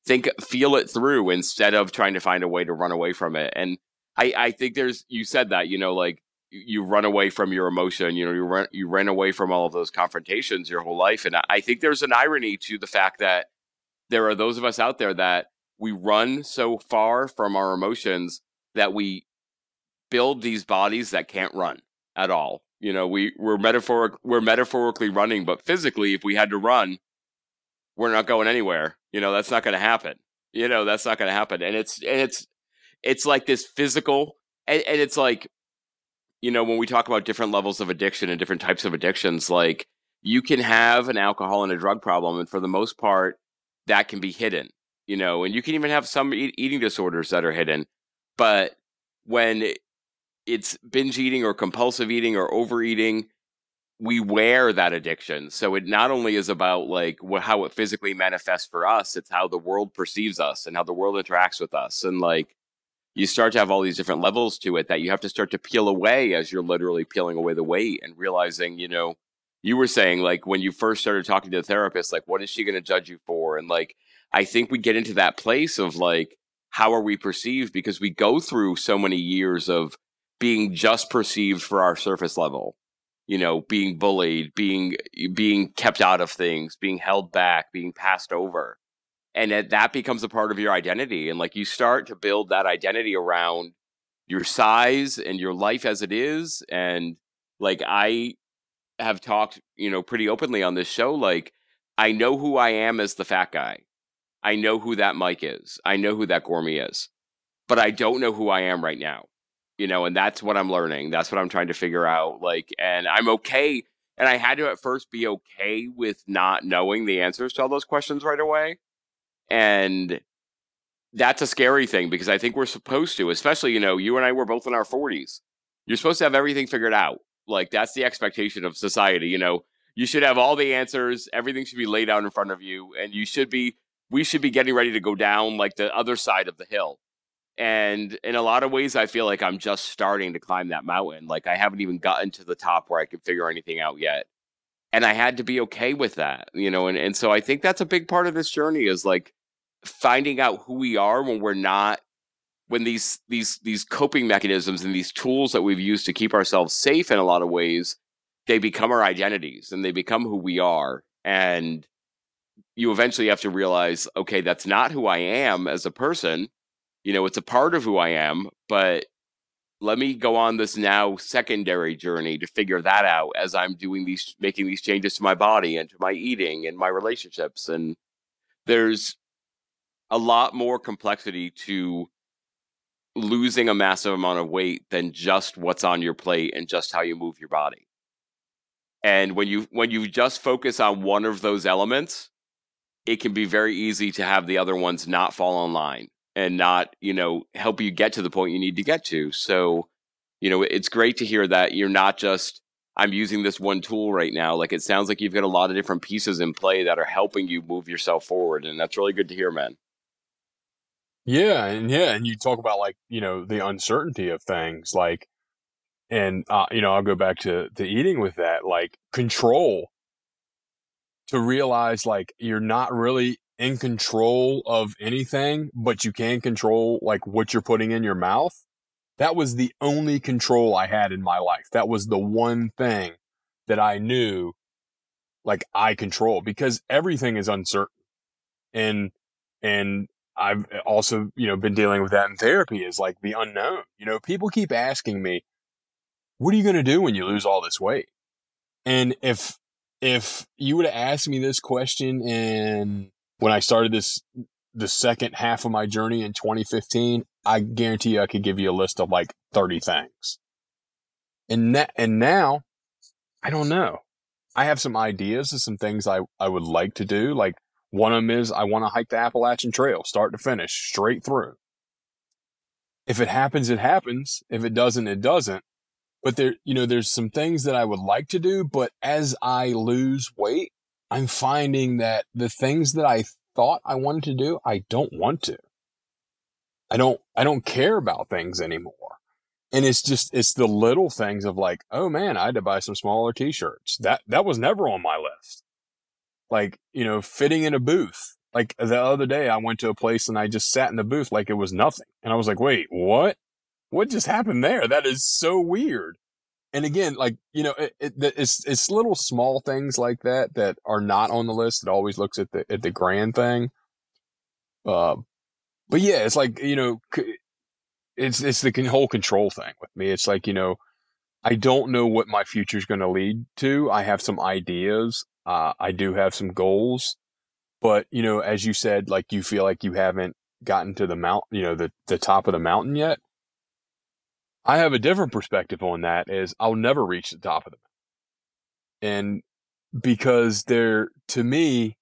think, feel it through instead of trying to find a way to run away from it. And I, I think there's you said that you know like you run away from your emotion. You know, you run you ran away from all of those confrontations your whole life, and I think there's an irony to the fact that there are those of us out there that we run so far from our emotions that we build these bodies that can't run at all. You know, we we're metaphoric we're metaphorically running, but physically, if we had to run, we're not going anywhere. You know, that's not going to happen. You know, that's not going to happen, and it's and it's it's like this physical, and, and it's like you know, when we talk about different levels of addiction and different types of addictions, like you can have an alcohol and a drug problem, and for the most part, that can be hidden, you know, and you can even have some e- eating disorders that are hidden. But when it's binge eating or compulsive eating or overeating, we wear that addiction. So it not only is about like what, how it physically manifests for us, it's how the world perceives us and how the world interacts with us. And like, you start to have all these different levels to it that you have to start to peel away as you're literally peeling away the weight and realizing, you know, you were saying like when you first started talking to the therapist, like, what is she going to judge you for? And like, I think we get into that place of like, how are we perceived? Because we go through so many years of being just perceived for our surface level, you know, being bullied, being, being kept out of things, being held back, being passed over. And that, that becomes a part of your identity. And like you start to build that identity around your size and your life as it is. And like i have talked you know pretty openly on this show like i know who i am as the fat guy. I know who that mike is. I know who that Gormy is. But i don't know who i am right now you know and that's what i'm learning that's what i'm trying to figure out like and i'm okay and i had to at first be okay with not knowing the answers to all those questions right away and that's a scary thing because I think we're supposed to, especially, you know, you and I were both in our 40s. You're supposed to have everything figured out. Like, that's the expectation of society. You know, you should have all the answers, everything should be laid out in front of you, and you should be, we should be getting ready to go down like the other side of the hill. And in a lot of ways, I feel like I'm just starting to climb that mountain. Like, I haven't even gotten to the top where I can figure anything out yet. And I had to be okay with that, you know, and, and so I think that's a big part of this journey is like, finding out who we are when we're not when these these these coping mechanisms and these tools that we've used to keep ourselves safe in a lot of ways they become our identities and they become who we are and you eventually have to realize okay that's not who i am as a person you know it's a part of who i am but let me go on this now secondary journey to figure that out as i'm doing these making these changes to my body and to my eating and my relationships and there's a lot more complexity to losing a massive amount of weight than just what's on your plate and just how you move your body. And when you when you just focus on one of those elements, it can be very easy to have the other ones not fall in line and not, you know, help you get to the point you need to get to. So, you know, it's great to hear that you're not just I'm using this one tool right now. Like it sounds like you've got a lot of different pieces in play that are helping you move yourself forward and that's really good to hear, man. Yeah, and yeah, and you talk about like, you know, the uncertainty of things like and uh, you know, I'll go back to the eating with that, like control to realize like you're not really in control of anything, but you can control like what you're putting in your mouth. That was the only control I had in my life. That was the one thing that I knew like I control because everything is uncertain. And, and I've eh, also, you know, been dealing with that in therapy is like the unknown. You know, people keep asking me, what are you going to do when you lose all this weight? And if if you would have asked me this question in when I started this the second half of my journey in 2015, I guarantee you I could give you a list of like 30 things. And that, and now I don't know. I have some ideas of some things I, I would like to do. Like one of them is I want to hike the Appalachian Trail, start to finish, straight through. If it happens, it happens. If it doesn't, it doesn't but there, you know, there's some things that I would like to do, but as I lose weight, I'm finding that the things that I thought I wanted to do, I don't want to. I don't, I don't care about things anymore. And it's just, it's the little things of like, oh man, I had to buy some smaller t-shirts. That, that was never on my list. Like, you know, fitting in a booth. Like the other day, I went to a place and I just sat in the booth like it was nothing. And I was like, wait, what? what just happened there? That is so weird. And again, like, you know, it, it, it's, it's little small things like that that are not on the list. It always looks at the, at the grand thing. Uh, but yeah, it's like, you know, it's, it's the whole control thing with me. It's like, you know, I don't know what my future is going to lead to. I have some ideas. Uh, I do have some goals, but you know, as you said, like you feel like you haven't gotten to the mount, you know, the, the top of the mountain yet. I have a different perspective on that is I'll never reach the top of them. And because they're, to me,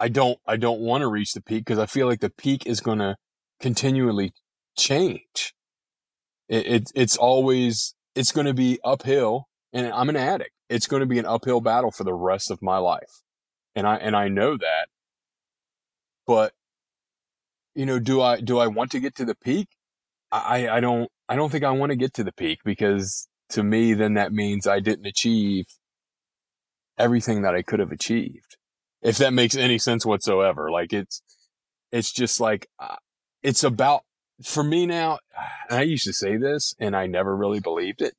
I don't, I don't want to reach the peak because I feel like the peak is going to continually change. It, it, it's always, it's going to be uphill and I'm an addict. It's going to be an uphill battle for the rest of my life. And I, and I know that, but you know, do I, do I want to get to the peak? I, I don't, I don't think I want to get to the peak because to me, then that means I didn't achieve everything that I could have achieved. If that makes any sense whatsoever. Like it's, it's just like, uh, it's about, for me now, I used to say this and I never really believed it.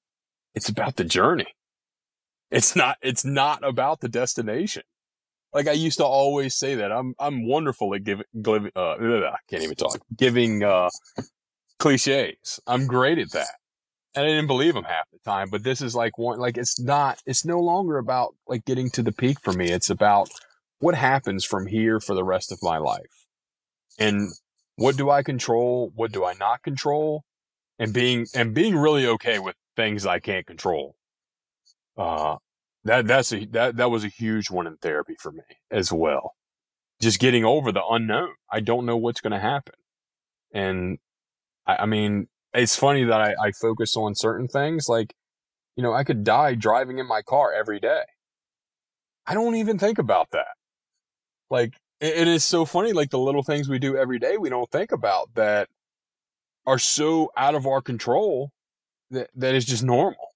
It's about the journey. It's not, it's not about the destination. Like I used to always say that I'm, I'm wonderful at giving, uh, I can't even talk, giving, uh, cliches. I'm great at that. And I didn't believe him half the time, but this is like one, like it's not, it's no longer about like getting to the peak for me. It's about what happens from here for the rest of my life. And what do I control? What do I not control? And being, and being really okay with things I can't control. Uh, that, that's a, that, that was a huge one in therapy for me as well. Just getting over the unknown. I don't know what's going to happen. And I, I mean, it's funny that I, I focus on certain things. Like, you know, I could die driving in my car every day. I don't even think about that. Like, it, it is so funny. Like the little things we do every day, we don't think about that are so out of our control that, that is just normal.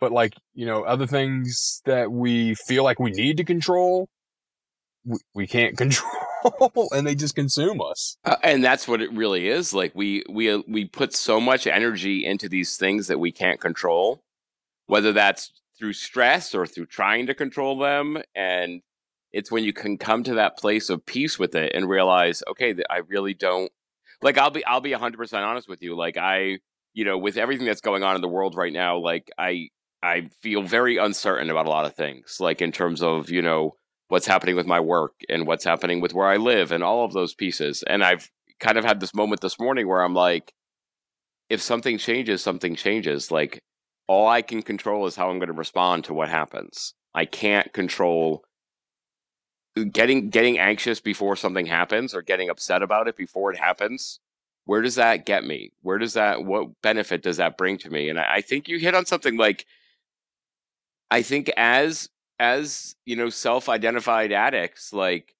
But like, you know, other things that we feel like we need to control, we, we can't control. and they just consume us. Uh, and that's what it really is. Like we we uh, we put so much energy into these things that we can't control, whether that's through stress or through trying to control them. And it's when you can come to that place of peace with it and realize, okay, I really don't like. I'll be I'll be hundred percent honest with you. Like I, you know, with everything that's going on in the world right now, like I I feel very uncertain about a lot of things. Like in terms of you know what's happening with my work and what's happening with where I live and all of those pieces. And I've kind of had this moment this morning where I'm like, if something changes, something changes. Like all I can control is how I'm going to respond to what happens. I can't control getting getting anxious before something happens or getting upset about it before it happens. Where does that get me? Where does that what benefit does that bring to me? And I, I think you hit on something like I think as as you know self-identified addicts like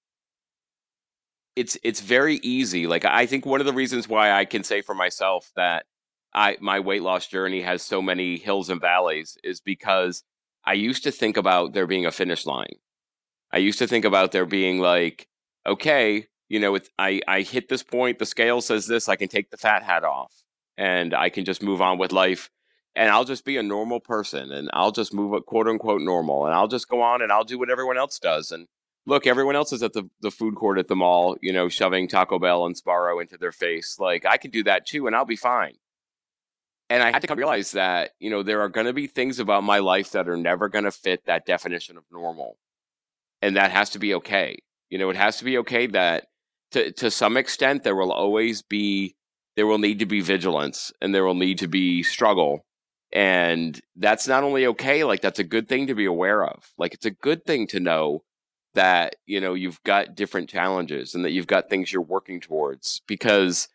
it's it's very easy like i think one of the reasons why i can say for myself that i my weight loss journey has so many hills and valleys is because i used to think about there being a finish line. I used to think about there being like okay you know it's i i hit this point the scale says this i can take the fat hat off and i can just move on with life and I'll just be a normal person and I'll just move up quote unquote normal and I'll just go on and I'll do what everyone else does. And look, everyone else is at the, the food court at the mall, you know, shoving Taco Bell and Sbarro into their face. Like I can do that too and I'll be fine. And I had to come realize that, you know, there are going to be things about my life that are never going to fit that definition of normal. And that has to be okay. You know, it has to be okay that to, to some extent there will always be, there will need to be vigilance and there will need to be struggle and that's not only okay, like that's a good thing to be aware of. Like it's a good thing to know that, you know, you've got different challenges and that you've got things you're working towards because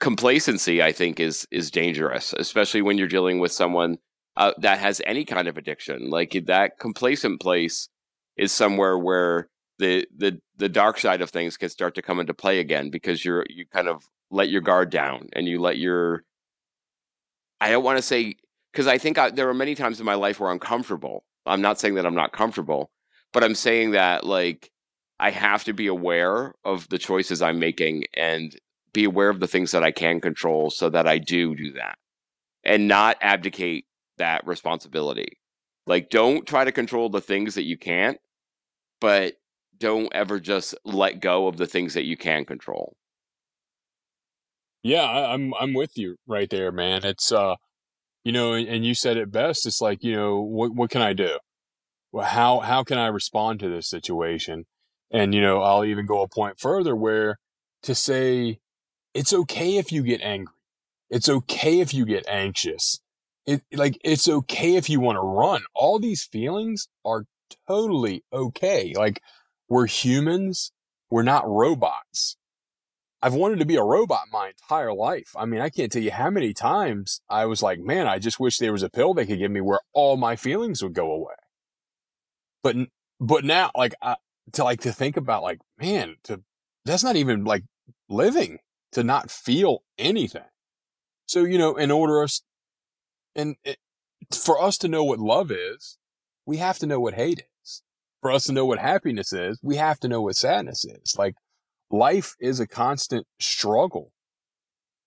complacency I think is is dangerous, especially when you're dealing with someone uh, that has any kind of addiction. Like that complacent place is somewhere where the the the dark side of things can start to come into play again because you're you kind of let your guard down and you let your I don't want to say because I think I, there are many times in my life where I'm comfortable. I'm not saying that I'm not comfortable, but I'm saying that like I have to be aware of the choices I'm making and be aware of the things that I can control so that I do do that and not abdicate that responsibility. Like don't try to control the things that you can't, but don't ever just let go of the things that you can control. Yeah, I'm I'm with you right there, man. It's uh you know, and, and you said it best. It's like, you know, what, what can I do? Well, how, how can I respond to this situation? And, you know, I'll even go a point further where to say, it's okay if you get angry. It's okay if you get anxious. It, like, it's okay if you want to run. All these feelings are totally okay. Like, we're humans. We're not robots. I've wanted to be a robot my entire life. I mean, I can't tell you how many times I was like, man, I just wish there was a pill they could give me where all my feelings would go away. But, but now, like, I, to like to think about like, man, to, that's not even like living to not feel anything. So, you know, in order us, and it, for us to know what love is, we have to know what hate is. For us to know what happiness is, we have to know what sadness is. Like, life is a constant struggle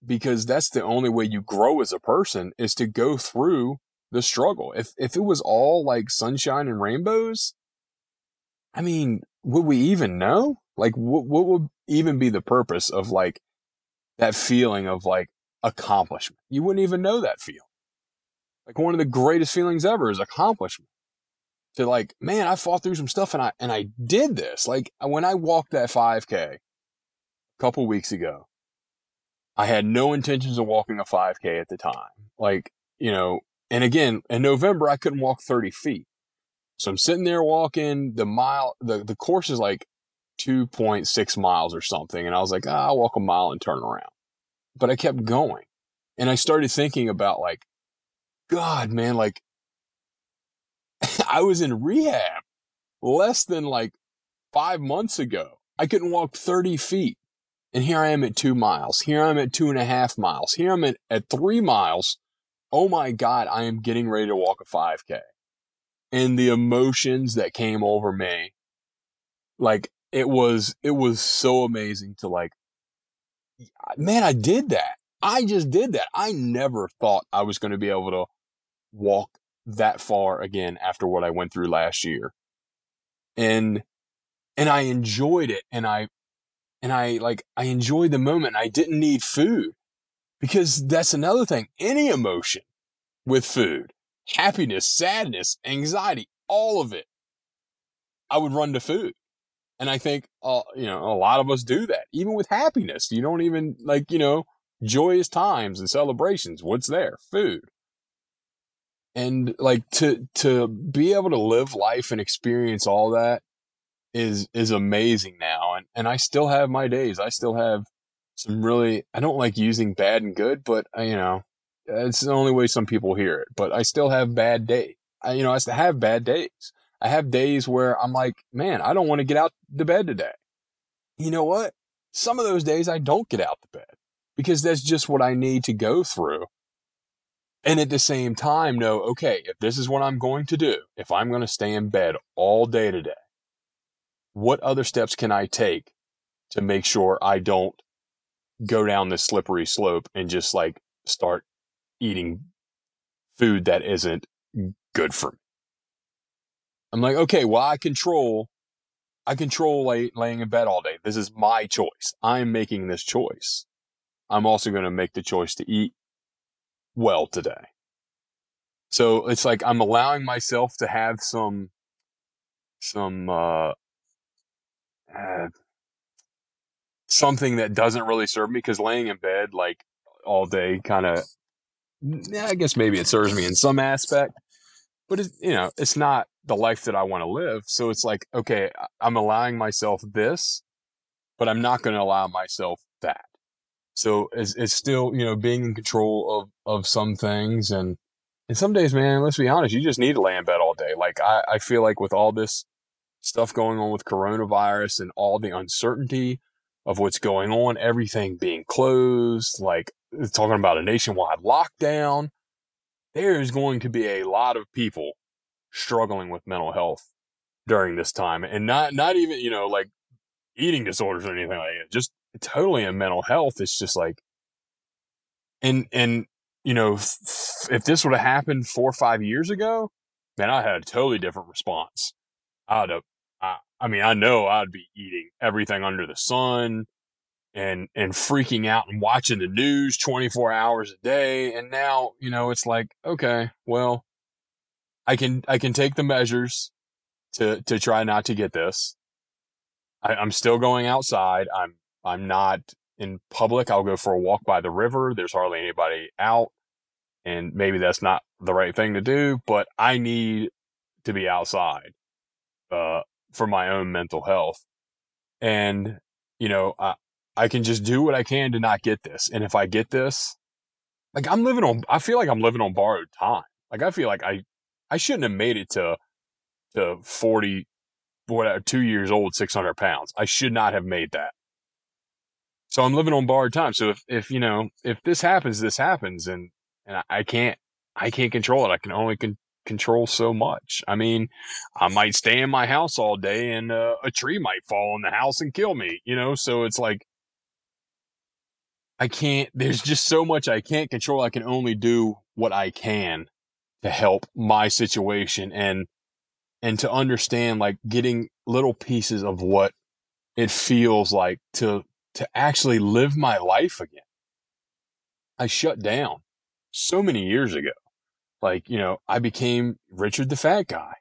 because that's the only way you grow as a person is to go through the struggle. If if it was all like sunshine and rainbows, I mean, would we even know? Like, what what would even be the purpose of like that feeling of like accomplishment? You wouldn't even know that feel. Like one of the greatest feelings ever is accomplishment. To like, man, I fought through some stuff and I and I did this. Like when I walked that 5K, couple weeks ago. I had no intentions of walking a 5K at the time. Like, you know, and again, in November, I couldn't walk 30 feet. So I'm sitting there walking the mile, the, the course is like 2.6 miles or something. And I was like, ah, I'll walk a mile and turn around. But I kept going. And I started thinking about like, God, man, like I was in rehab less than like five months ago. I couldn't walk 30 feet. And here I am at two miles. Here I'm at two and a half miles. Here I'm at, at three miles. Oh my God, I am getting ready to walk a 5K. And the emotions that came over me, like it was, it was so amazing to like, man, I did that. I just did that. I never thought I was going to be able to walk that far again after what I went through last year. And, and I enjoyed it. And I, and I like, I enjoyed the moment. I didn't need food because that's another thing. Any emotion with food, happiness, sadness, anxiety, all of it, I would run to food. And I think, uh, you know, a lot of us do that, even with happiness. You don't even like, you know, joyous times and celebrations. What's there? Food. And like to to be able to live life and experience all that is is amazing now. And and I still have my days. I still have some really I don't like using bad and good, but uh, you know, it's the only way some people hear it. But I still have bad days. I, you know, I still have bad days. I have days where I'm like, man, I don't want to get out to bed today. You know what? Some of those days I don't get out to bed because that's just what I need to go through. And at the same time, know, okay, if this is what I'm going to do, if I'm going to stay in bed all day today, what other steps can I take to make sure I don't go down this slippery slope and just like start eating food that isn't good for me? I'm like, okay, well, I control, I control lay, laying in bed all day. This is my choice. I'm making this choice. I'm also going to make the choice to eat well today. So it's like I'm allowing myself to have some, some, uh, uh, something that doesn't really serve me because laying in bed like all day kind of yeah, I guess maybe it serves me in some aspect, but it's, you know, it's not the life that I want to live. So it's like, okay, I'm allowing myself this, but I'm not going to allow myself that. So it's, it's still, you know, being in control of, of some things. And, and some days, man, let's be honest, you just need to lay in bed all day. Like I, I feel like with all this stuff going on with coronavirus and all the uncertainty of what's going on, everything being closed, like uh, talking about a nationwide lockdown, there is going to be a lot of people struggling with mental health during this time and not, not even, you know, like eating disorders or anything like that. Just totally in mental health. It's just like, and, and, you know, if, if this would have happened four or five years ago, man, I had a totally different response. I'd have I, mean, I know I'd be eating everything under the sun and, and freaking out and watching the news 24 hours a day. And now, you know, it's like, okay, well, I can, I can take the measures to, to try not to get this. I, I'm still going outside. I'm, I'm not in public. I'll go for a walk by the river. There's hardly anybody out. And maybe that's not the right thing to do, but I need to be outside. Uh, for my own mental health. And, you know, I, I can just do what I can to not get this. And if I get this, like I'm living on, I feel like I'm living on borrowed time. Like I feel like I, I shouldn't have made it to, to 40, whatever, uh, two years old, 600 pounds. I should not have made that. So I'm living on borrowed time. So if, if, you know, if this happens, this happens and, and I can't, I can't control it. I can only con- control so much. I mean, I might stay in my house all day and uh, a tree might fall in the house and kill me, you know? So it's like, I can't, there's just so much I can't control. I can only do what I can to help my situation and, and to understand like getting little pieces of what it feels like to, to actually live my life again. I shut down so many years ago like, you know, I became Richard the fat guy.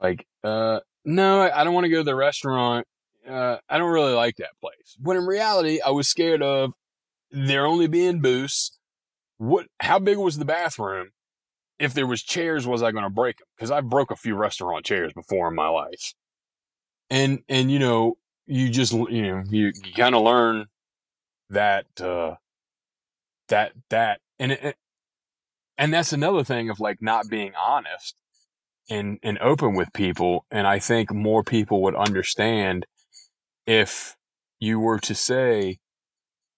Like, uh, no, I don't want to go to the restaurant. Uh, I don't really like that place. When in reality, I was scared of there only being booths. What, how big was the bathroom? If there was chairs, was I going to break them? Cause I broke a few restaurant chairs before in my life. And, and, you know, you just, you know, you, you kind of learn that, uh, that, that, and it, and that's another thing of like not being honest and and open with people. And i think more people would understand if you were to say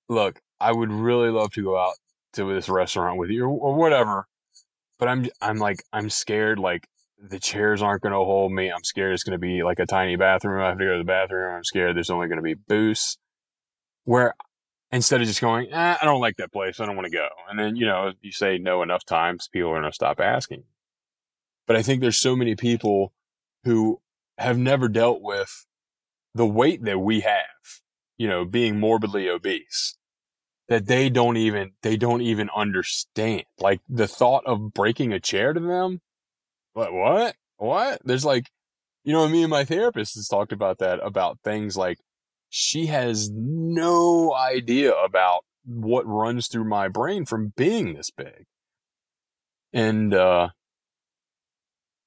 look i would really love to go out to this restaurant with you or, or whatever. But i'm i'm like i'm scared like the chairs aren't going to hold me. I'm scared it's going to be like a tiny bathroom. I have to go to the bathroom. I'm scared there's only going to be booths. Where instead of just going, eh, I don't like that place. I don't want to go. And then, you know, you say no enough times, people are going to stop asking. But I think there's so many people who have never dealt with the weight that we have, you know, being morbidly obese that they don't even, they don't even understand. Like the thought of breaking a chair to them. What, what, what? There's like, you know, me and my therapist has talked about that, about things like she has no idea about what runs through my brain from being this big. And, uh,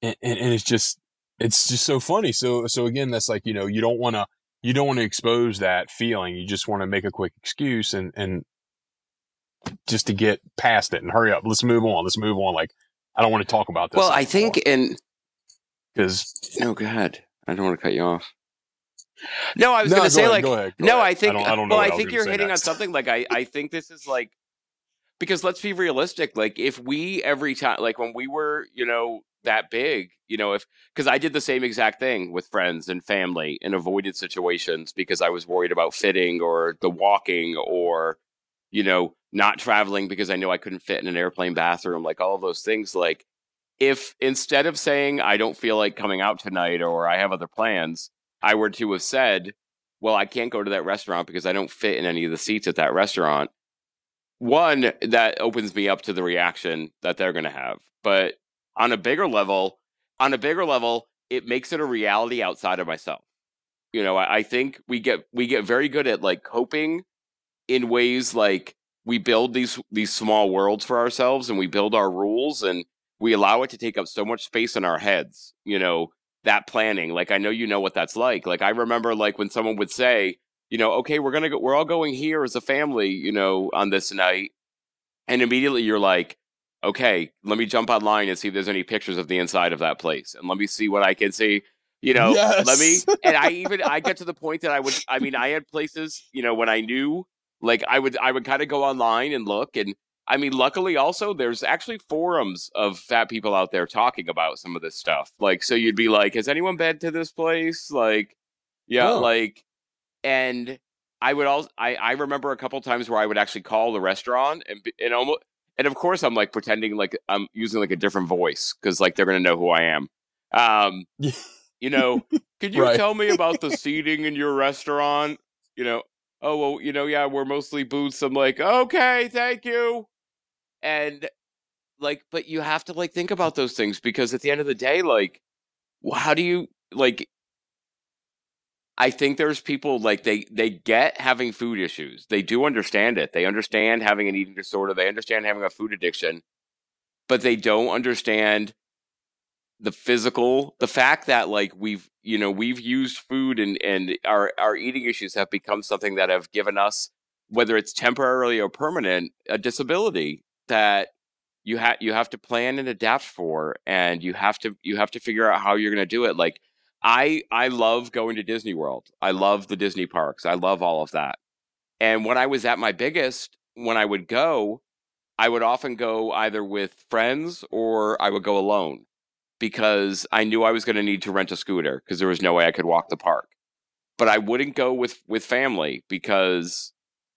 and, and it's just, it's just so funny. So, so again, that's like, you know, you don't want to, you don't want to expose that feeling. You just want to make a quick excuse and, and just to get past it and hurry up. Let's move on. Let's move on. Like, I don't want to talk about this. Well, I think, and because no, go ahead. I don't want to cut you off. No, I was No, going to go say ahead, like go ahead, go no, ahead. I think I don't- I don't know well, I I think you're hitting next. on something like I I think this is like because let's be realistic, like if we every time like when we were, you know, that big, you know, if cuz I did the same exact thing with friends and family and avoided situations because I was worried about fitting or the walking or you know, not traveling because I knew I couldn't fit in an airplane bathroom, like all of those things like if instead of saying I don't feel like coming out tonight or I have other plans, I were to have said, well, I can't go to that restaurant because I don't fit in any of the seats at that restaurant. One, that opens me up to the reaction that they're going to have. But on a bigger level, on a bigger level, it makes it a reality outside of myself. You know, I, I think we get we get very good at like coping in ways like we build these these small worlds for ourselves and we build our rules and we allow it to take up so much space in our heads. You know, that planning. Like I know you know what that's like. Like I remember like when someone would say, you know, okay, we're gonna go we're all going here as a family, you know, on this night. And immediately you're like, okay, let me jump online and see if there's any pictures of the inside of that place. And let me see what I can see. You know, let me and I even I get to the point that I would I mean I had places, you know, when I knew like I would I would kind of go online and look and I mean luckily also there's actually forums of fat people out there talking about some of this stuff. Like so you'd be like, has anyone been to this place? Like yeah, Huh. like and I would also I I remember a couple times where I would actually call the restaurant and and almost and of course I'm like pretending like I'm using like a different voice cuz like they're going to know who I am. Um you know, could you Right. tell me about the seating in your restaurant? You know, oh well, you know, yeah, we're mostly booths. I'm like, okay, thank you. And like, but you have to like think about those things because at the end of the day, like, how do you like? I think there's people like they they get having food issues. They do understand it. They understand having an eating disorder. They understand having a food addiction, but they don't understand the physical the fact that like we've you know we've used food and and our our eating issues have become something that have given us whether it's temporarily or permanent a disability that you have you have to plan and adapt for and you have to you have to figure out how you're going to do it like i i love going to disney world. I love the disney parks. I love all of that. And when i was at my biggest when i would go i would often go either with friends or i would go alone because I knew I was going to need to rent a scooter because there was no way I could walk the park. But I wouldn't go with with family because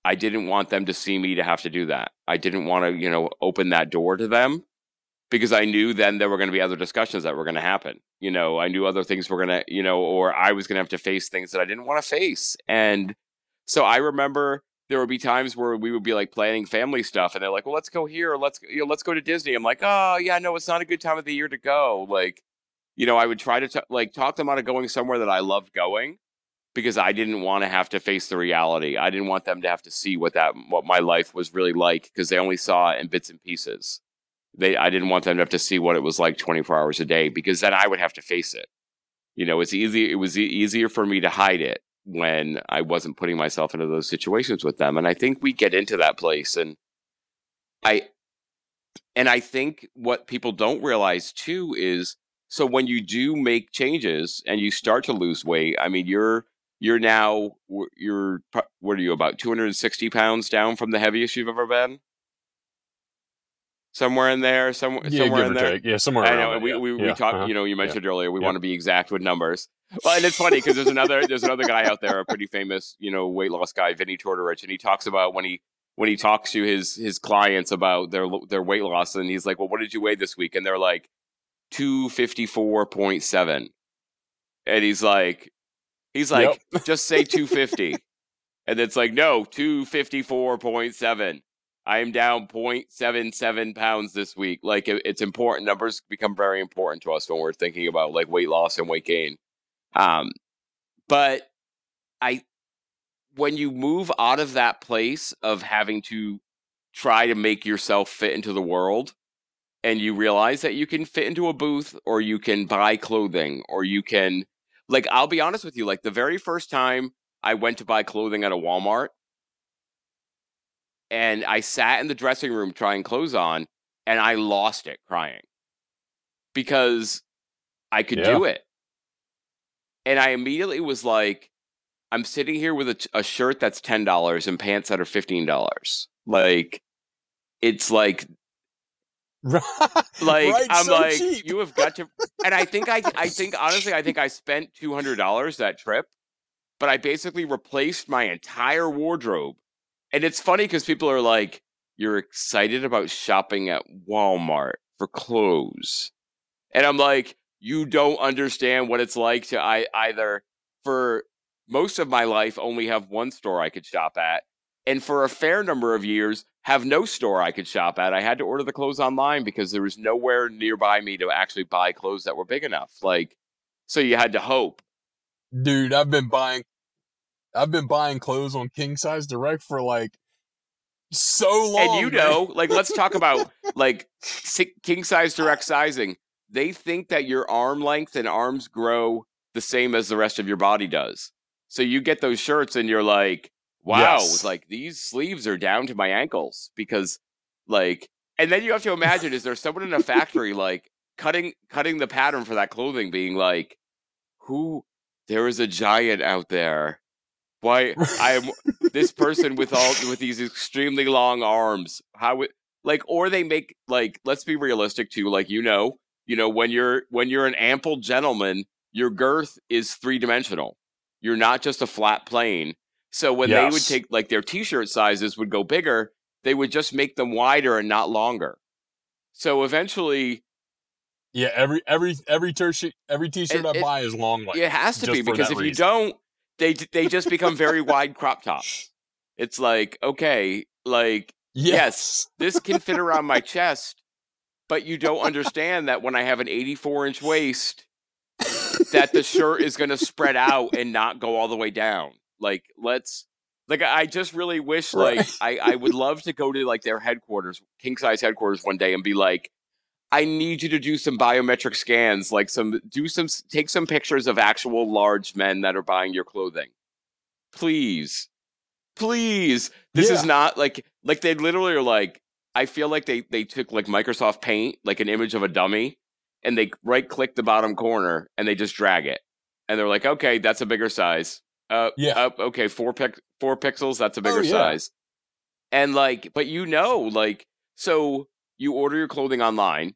I didn't want them to see me to have to do that. I didn't want to, you know, open that door to them because I knew then there were going to be other discussions that were going to happen. You know, I knew other things were going to, you know, or I was going to have to face things that I didn't want to face. And so I remember there would be times where we would be like planning family stuff and they're like, well, let's go here. Let's, you know, let's go to Disney. I'm like, oh yeah, no, it's not a good time of the year to go. Like, you know, I would try to t- like talk them out of going somewhere that I loved going because I didn't want to have to face the reality. I didn't want them to have to see what that, what my life was really like because they only saw it in bits and pieces. They, I didn't want them to have to see what it was like 24 hours a day because then I would have to face it. You know, it's easy. It was easier for me to hide it when I wasn't putting myself into those situations with them. And I think we get into that place and I and I think what people don't realize too is so when you do make changes and you start to lose weight, I mean you're you're now you're what are you about 260 pounds down from the heaviest you've ever been? Somewhere in there, somewhere Yeah, somewhere in there. take. Yeah, somewhere I know. there, we yeah. we, we Yeah, talked. uh-huh. You know, you mentioned earlier we want to be exact with numbers. Well, and it's funny because there's another there's another guy out there, a pretty famous you know weight loss guy, Vinnie Tortorich, and he talks about when he when he talks to his his clients about their their weight loss, and he's like, "Well, what did you weigh this week?" And they're like, two fifty four point seven, and he's like, he's like, just say two fifty, and it's like, no, two fifty four point seven. I am down 0.77 pounds this week. Like it, it's important. Numbers become very important to us when we're thinking about like weight loss and weight gain. Um, but I, when you move out of that place of having to try to make yourself fit into the world and you realize that you can fit into a booth or you can buy clothing or you can like I'll be honest with you like the very first time I went to buy clothing at a Walmart and I sat in the dressing room trying clothes on and I lost it crying because I could Yeah. do it. And I immediately was like, I'm sitting here with a, a shirt that's $10 and pants that are $15. Like, it's like, like, right, I'm so like, cheap. you have got to, and I think I, I think honestly, I think I spent $200 that trip, but I basically replaced my entire wardrobe. And it's funny because people are like, you're excited about shopping at Walmart for clothes. And I'm like, you don't understand what it's like to I either for most of my life only have one store I could shop at. And for a fair number of years, have no store I could shop at. I had to order the clothes online because there was nowhere nearby me to actually buy clothes that were big enough. Like, so you had to hope. dude. I've been buying, I've been buying clothes on King Size Direct for like so long. and you man. know, like, let's talk about like king size direct sizing. They think that your arm length and arms grow the same as the rest of your body does. So you get those shirts and you're like, wow, Yes. like these sleeves are down to my ankles because like and then you have to imagine is there someone in a factory like cutting cutting the pattern for that clothing being like who there is a giant out there. Why I am this person with all with these extremely long arms. How like or they make like let's be realistic too, like you know, you know, when you're when you're an ample gentleman, your girth is three dimensional. You're not just a flat plane. So when they would take like their t-shirt sizes would go bigger, they would just make them wider and not longer. So eventually Yeah, every every every t-shirt every t-shirt It- I it- buy is long like it has to be because if you don't, they they just become very wide crop tops. It's like okay, like Yes. this can fit around my chest, but you don't understand that when I have an 84 inch waist, that the shirt is going to spread out and not go all the way down. Like, let's, like, I just really wish, like, I, I would love to go to, like, their headquarters, king size headquarters one day and be like, I need you to do some biometric scans, like, some, do some, take some pictures of actual large men that are buying your clothing. Please. Please. This is not like, like, they literally are like, I feel like they, they took, like, Microsoft Paint, like an image of a dummy, and they right click the bottom corner and they just drag it. And they're like, okay, that's a bigger size. Uh, Yeah. uh, okay, four pic- four pixels, that's a bigger Oh, yeah. size. And like, but you know, like, so you order your clothing online.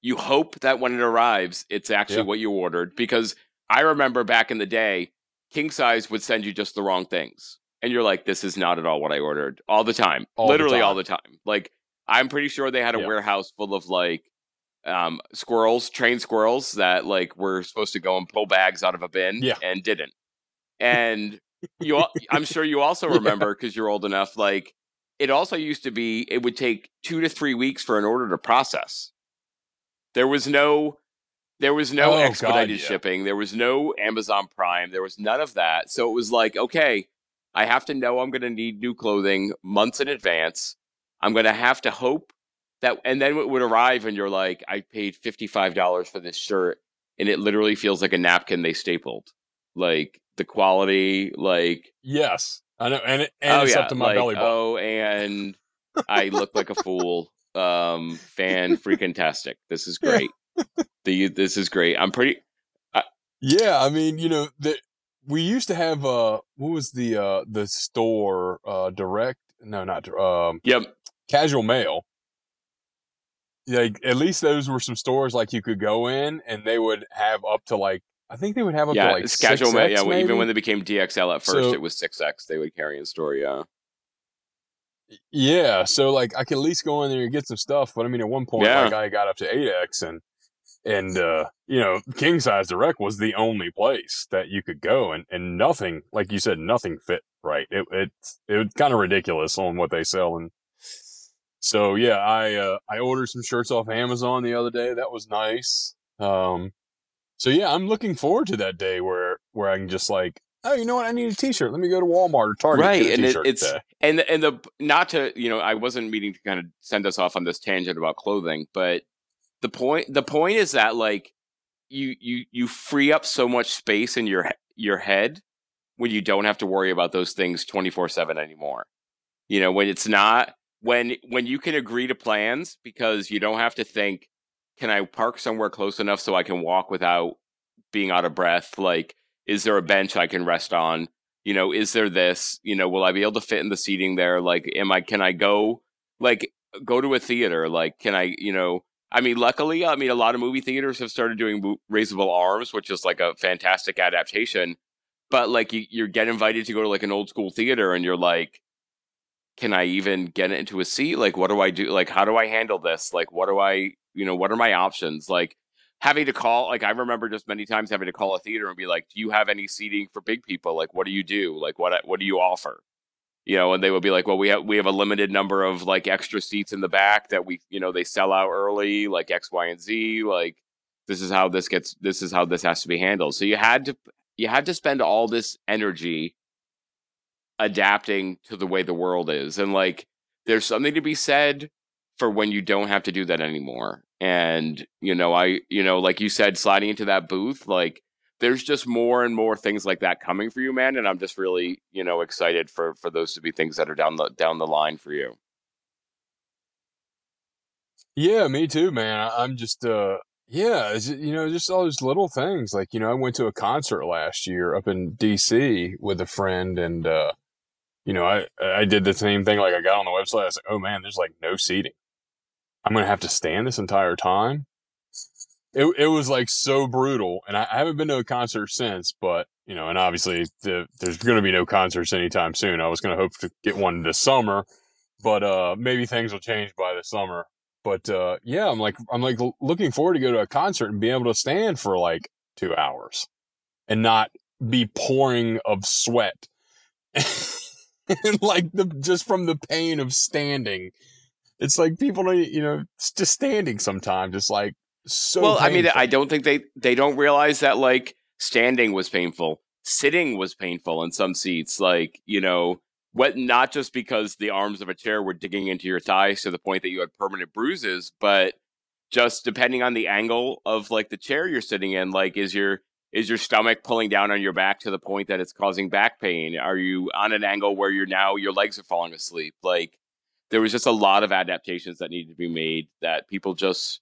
You hope that when it arrives, it's actually Yeah. what you ordered. Because I remember back in the day, king size would send you just the wrong things. And you're like, this is not at all what I ordered all the time. All the Literally all the time. Like, I'm pretty sure they had a Yeah. warehouse full of like um, squirrels, trained squirrels that like were supposed to go and pull bags out of a bin Yeah. and didn't. And you, al- I'm sure you also remember because you're old enough. Like it also used to be, it would take two to three weeks for an order to process. There was no, there was no Oh, God, expedited yeah. shipping. There was no Amazon Prime. There was none of that. So it was like, okay, I have to know I'm going to need new clothing months in advance. I'm going to have to hope that, and then it would arrive, and you're like, I paid $55 for this shirt, and it literally feels like a napkin they stapled. Like the quality, like, Yes, I know, and it, and oh it's yeah, up to my like, belly button. oh, and I look like a fool. Um, fan freaking tastic. This is Yeah. great. The this is great. I'm pretty. Yeah, I mean, you know, the, we used to have uh, what was the uh the store uh direct? No, not um Yep. Casual Male. Like at least those were some stores like you could go in and they would have up to like I think they would have up yeah, to like it's casual. 6X ma- Yeah, well, even when they became DXL at first, So- it was six X. They would carry in store. Yeah. Yeah, so like I could at least go in there and get some stuff, but I mean at one point Yeah. like I got up to 8X and and uh you know, King Size Direct was the only place that you could go and and nothing, like you said, nothing fit right. It it it was kind of ridiculous on what they sell and so yeah, I uh I ordered some shirts off Amazon the other day. That was nice. Um so yeah, I'm looking forward to that day where where I can just like oh, you know what? I need a T-shirt. Let me go to Walmart or Target. right get a and it, t-shirt it's today. and the, and the not to you know i wasn't meaning to kind of send us off on this tangent about clothing but the point the point is that like you you you free up so much space in your your head when you don't have to worry about those things 24/7 anymore you know when it's not when when you can agree to plans because you don't have to think can i park somewhere close enough so i can walk without being out of breath? Like is there a bench i can rest on? You know is there this? You know will i be able to fit in the seating there? Like am i can i go like go to a theater? Like can i you know i mean luckily i mean a lot of movie theaters have started doing raisable arms which is like a fantastic adaptation but like you, you get invited to go to like an old school theater and you're like can i even get into a seat? Like what do i do? Like how do i handle this? Like what do i you know what are my options? Like having to call like i remember just many times having to call a theater and be like do you have any seating for big people? Like what do you do? Like what what do you offer? You know and they would be like well we have we have a limited number of like extra seats in the back that we you know they sell out early like x y and z like this is how this gets this is how this has to be handled. So you had to you had to spend all this energy adapting to the way the world is and like there's something to be said for when you don't have to do that anymore and you know i you know like you said sliding into that booth like there's just more and more things like that coming for you man and i'm just really you know excited for for those to be things that are down the down the line for you Yeah, me too, man. I'm just, uh, yeah, you know, just all those little things. Like, you know, I went to a concert last year up in DC with a friend, and uh, you know, I I did the same thing. Like, I got on the website. I was like, oh man, there's like no seating. I'm gonna have to stand this entire time. It it was like so brutal, and I, I haven't been to a concert since. But you know, and obviously the, there's gonna be no concerts anytime soon. I was gonna hope to get one this summer, but uh, maybe things will change by the summer. But uh, yeah, I'm like I'm like looking forward to go to a concert and be able to stand for like two hours and not be pouring of sweat. and like the just from the pain of standing. It's like people don't you know, it's just standing sometimes. It's like so well i mean i don't think they they don't realize that like standing was painful sitting was painful in some seats like you know what not just because the arms of a chair were digging into your thighs to the point that you had permanent bruises but just depending on the angle of like the chair you're sitting in like is your is your stomach pulling down on your back to the point that it's causing back pain? Are you on an angle where you're now your legs are falling asleep? Like there was just a lot of adaptations that needed to be made that people just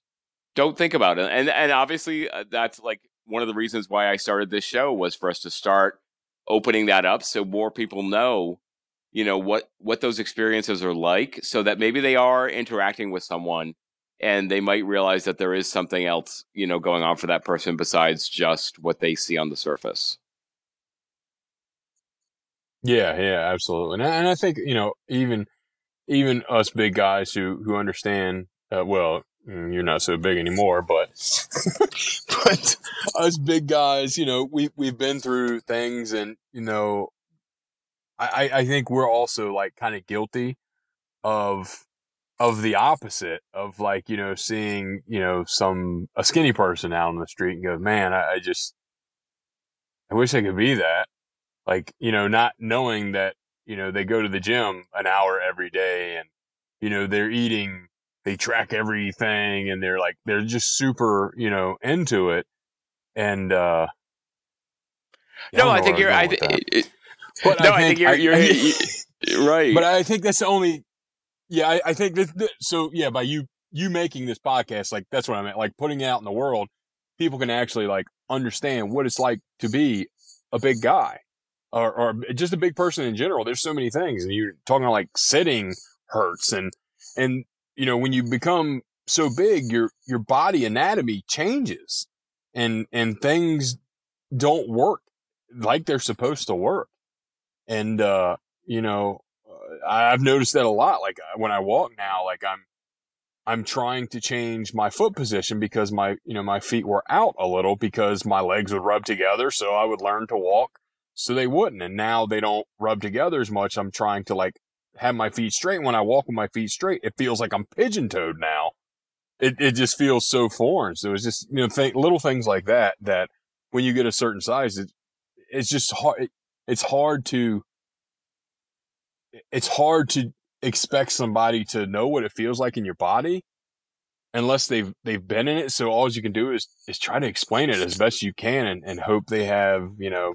don't think about it and and obviously uh, that's like one of the reasons why I started this show was for us to start opening that up so more people know you know what what those experiences are like so that maybe they are interacting with someone and they might realize that there is something else you know going on for that person besides just what they see on the surface Yeah, yeah, absolutely. And I, and I think, you know, even even us big guys who who understand uh, well, mm, you're not so big anymore, but but us big guys, you know, we we've been through things and, you know, I I think we're also like kind of guilty of of the opposite of like, you know, seeing, you know, some a skinny person out on the street and go, "Man, I, I just I wish I could be that." like you know not knowing that you know they go to the gym an hour every day and you know they're eating they track everything and they're like they're just super you know into it and uh yeah, no i think you're I i was going th- it- but no i think you're you're, I- right but I think that's the only. Yeah, I, I think that. that- So yeah, by you you making this podcast, like that's what I meant. Like putting it out in the world, people can actually like understand what it's like to be a big guy, or or just a big person in general. There's so many things, and you're talking like sitting hurts, and and you know when you become so big, your your body anatomy changes, and and things don't work like they're supposed to work, and uh, you know uh, I've noticed that a lot. Like uh, when I walk now, like I'm, I'm trying to change my foot position because my, you know, my feet were out a little because my legs would rub together. So I would learn to walk so they wouldn't. And now they don't rub together as much. I'm trying to like have my feet straight. When I walk with my feet straight, it feels like I'm pigeon toed now. It, it just feels so foreign. So it's just, you know, th- little things like that, that when you get a certain size, it, it's just hard. It, it's hard to it's hard to expect somebody to know what it feels like in your body unless they've they've been in it. So all you can do is is try to explain it as best you can and, and hope they have, you know,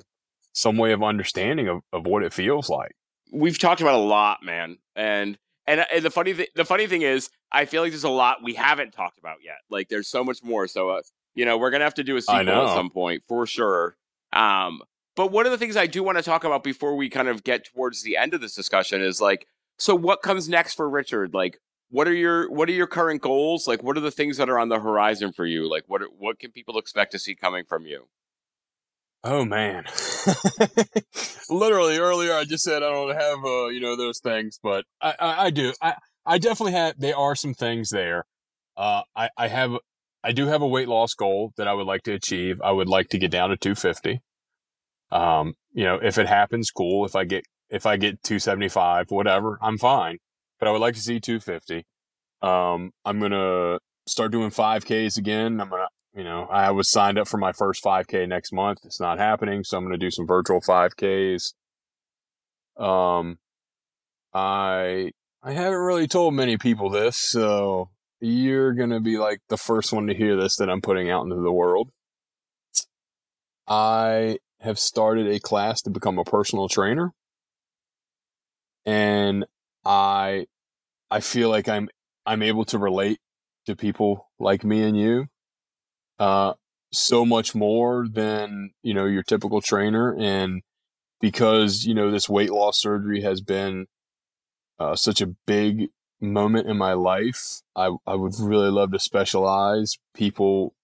some way of understanding of, of what it feels like. We've talked about a lot, man. And and, and the funny thing the funny thing is I feel like there's a lot we haven't talked about yet. Like there's so much more. So uh, you know, we're gonna have to do a sequel at some point for sure. Um, but one of the things I do want to talk about before we kind of get towards the end of this discussion is like, so what comes next for Richard? Like, what are your what are your current goals? Like, what are the things that are on the horizon for you? Like, what what can people expect to see coming from you? Oh man, literally earlier I just said I don't have uh, you know those things, but I, I, I do. I I definitely have. There are some things there. Uh, I I have I do have a weight loss goal that I would like to achieve. I would like to get down to 250. Um, you know, if it happens, cool. If I get if I get 275, whatever, I'm fine. But I would like to see 250. Um, I'm gonna start doing 5Ks again. I'm gonna, you know, I was signed up for my first 5K next month. It's not happening, so I'm gonna do some virtual 5Ks. Um, I I haven't really told many people this, so you're gonna be like the first one to hear this that I'm putting out into the world. I have started a class to become a personal trainer. And I I feel like I'm I'm able to relate to people like me and you uh so much more than, you know, your typical trainer and because, you know, this weight loss surgery has been uh, such a big moment in my life. I, I would really love to specialize people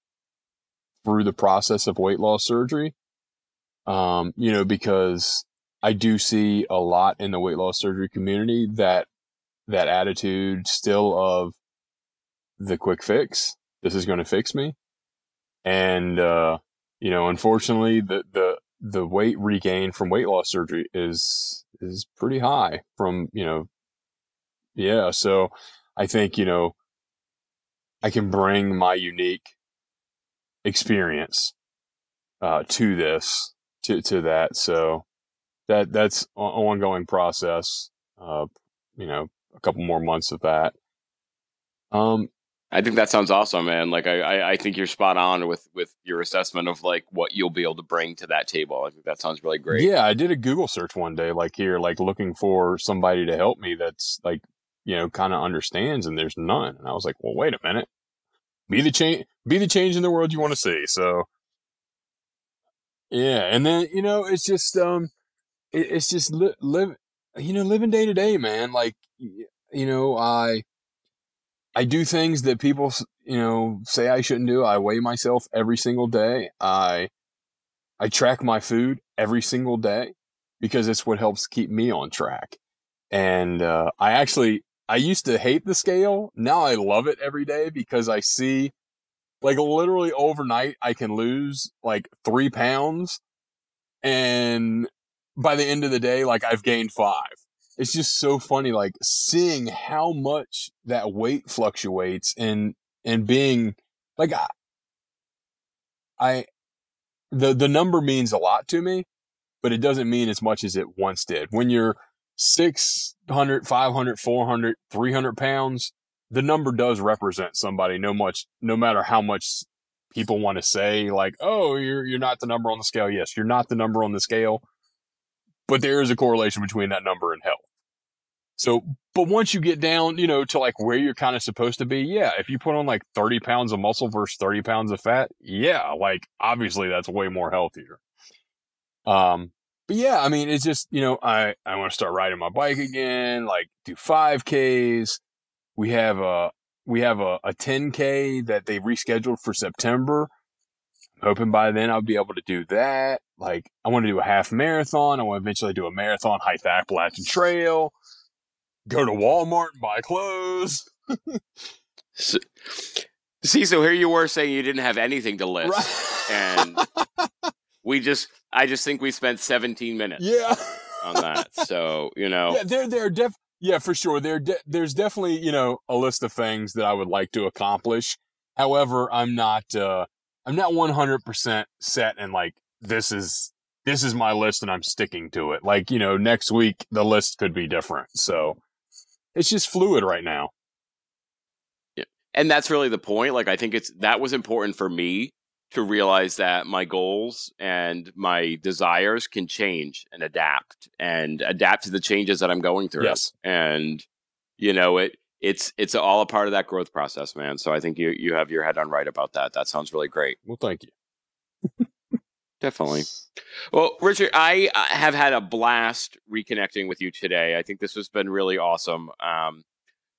through the process of weight loss surgery. Um, you know, because I do see a lot in the weight loss surgery community that that attitude still of the quick fix. This is going to fix me. And, uh, you know, unfortunately the, the, the weight regain from weight loss surgery is, is pretty high from, you know, yeah. So I think, you know, I can bring my unique experience, uh, to this, to, to that. So that, that's an ongoing process. Uh, you know, a couple more months of that. Um, I think that sounds awesome, man. Like I, I, I, think you're spot on with with your assessment of like what you'll be able to bring to that table. I think that sounds really great. Yeah, I did a Google search one day, like here, like looking for somebody to help me that's like you know, kind of understands and there's none. And I was like, well, wait a minute. Be the change, be the change in the world you want to see. So yeah. And then, you know, it's just, um, it, it's just li- live, you know, living day to day, man. Like, you know, I, I do things that people, you know, say I shouldn't do. I weigh myself every single day. I, I track my food every single day because it's what helps keep me on track. And, uh, I actually, I used to hate the scale. Now I love it every day because I see like literally overnight I can lose like three pounds. And by the end of the day, like I've gained five. It's just so funny, like seeing how much that weight fluctuates and, and being like, I, I the, the number means a lot to me, but it doesn't mean as much as it once did. When you're 600, 500, 400, 300 pounds, the number does represent somebody no much, no matter how much people want to say like, oh, you're, you're not the number on the scale. Yes, you're not the number on the scale, but there is a correlation between that number and health. So, but once you get down, you know, to like where you're kind of supposed to be, yeah, if you put on like 30 pounds of muscle versus 30 pounds of fat, yeah, like obviously that's way more healthier. Um, but yeah, I mean, it's just, you know, I, I want to start riding my bike again, like do 5Ks. We have a, we have a, a 10K that they rescheduled for September. Hoping by then I'll be able to do that. Like, I want to do a half marathon. I want to eventually do a marathon, hike the Appalachian Trail, go to Walmart and buy clothes. so, see, so here you were saying you didn't have anything to list. Right. And we just I just think we spent 17 minutes yeah. on that. So, you know. Yeah, there there def yeah, for sure. There de- there's definitely, you know, a list of things that I would like to accomplish. However, I'm not uh I'm not 100% set and like this is this is my list and I'm sticking to it. Like, you know, next week the list could be different. So it's just fluid right now. Yeah. And that's really the point. Like I think it's that was important for me to realize that my goals and my desires can change and adapt and adapt to the changes that I'm going through. Yes. And you know, it it's it's all a part of that growth process, man. So I think you you have your head on right about that. That sounds really great. Well, thank you. Definitely. Well, Richard, I uh, have had a blast reconnecting with you today. I think this has been really awesome. Um,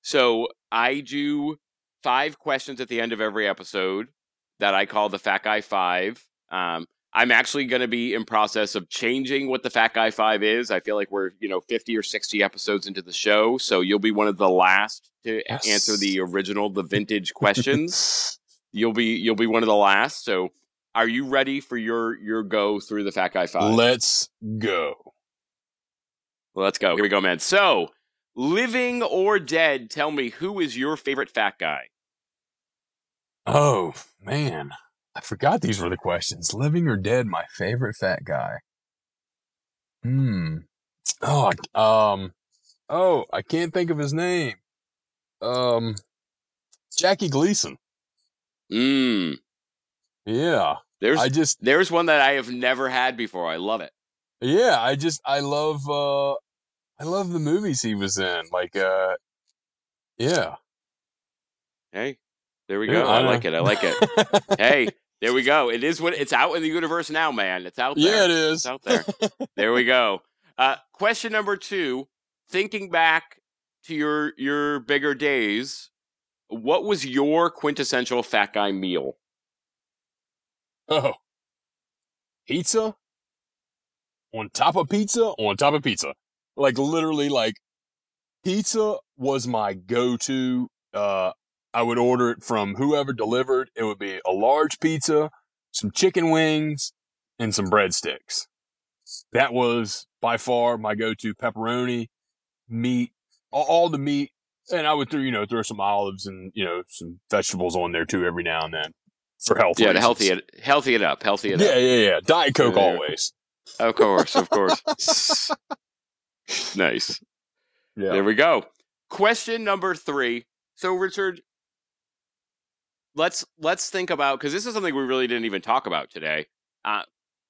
so I do five questions at the end of every episode that I call the Fat Guy Five. Um, I'm actually going to be in process of changing what the Fat Guy Five is. I feel like we're you know 50 or 60 episodes into the show, so you'll be one of the last to Yes. answer the original, the vintage questions. you'll be you'll be one of the last. So, are you ready for your your go through the Fat Guy Five? Let's go. Let's go. Here we go, man. So, living or dead, tell me who is your favorite fat guy? Oh, man. I forgot these were the questions. Living or dead, my favorite fat guy. Hmm. Oh, I- um, oh, I can't think of his name. Um, Jackie Gleason. Mm. Yeah. There's I just, there's one that I have never had before. I love it. yeah, I just, I love, uh, I love the movies he was in. Like, uh, yeah. Hey, there we Yeah, go. I, like it. I like it. hey, there we go. It is what it's out in the universe now, man. It's out there. yeah, it It's out there. there we go. Uh, question number two. Thinking back to your your bigger days, what was your quintessential fat guy meal? Oh. Pizza? On top of pizza? On top of pizza. Like literally like pizza was my go-to. Uh I would order it from whoever delivered. It would be a large pizza, some chicken wings, and some breadsticks. That was by far my go-to pepperoni, meat, all, the meat, and I would throw, you know, throw some olives and, you know, some vegetables on there too every now and then for health. Yeah, to healthy it healthy it up. Healthy it Yeah, up. yeah, yeah. Diet Coke Yeah. always. Of course, of course. nice. Yeah. There we go. Question number three. So, Richard, let's let's think about because this is something we really didn't even talk about today. Uh,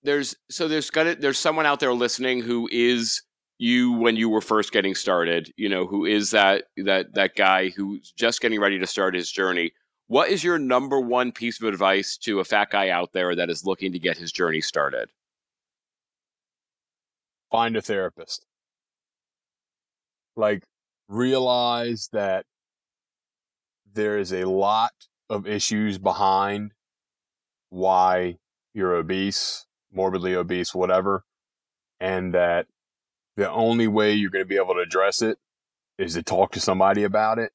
there's so there's gonna there's someone out there listening who is you when you were first getting started. You know, who is that that that guy who's just getting ready to start his journey. What is your number one piece of advice to a fat guy out there that is looking to get his journey started? Find a therapist. Like, realize that there is a lot of issues behind why you're obese, morbidly obese, whatever, and that the only way you're going to be able to address it is to talk to somebody about it,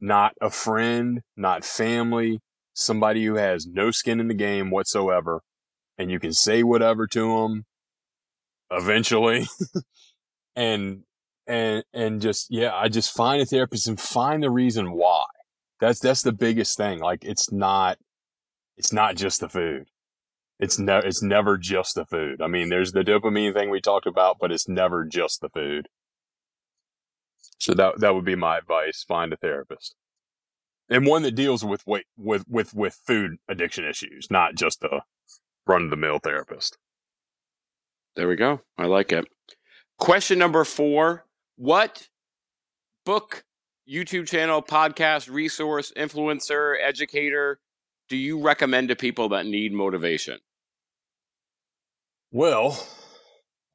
not a friend, not family, somebody who has no skin in the game whatsoever, and you can say whatever to them eventually, and and and just yeah, I just find a therapist and find the reason why. That's that's the biggest thing. Like it's not it's not just the food. It's no it's never just the food. I mean, there's the dopamine thing we talked about, but it's never just the food. So that that would be my advice. Find a therapist. And one that deals with weight with with with food addiction issues, not just a run of the mill therapist. There we go. I like it. Question number four What book, YouTube channel, podcast, resource, influencer, educator do you recommend to people that need motivation? Well,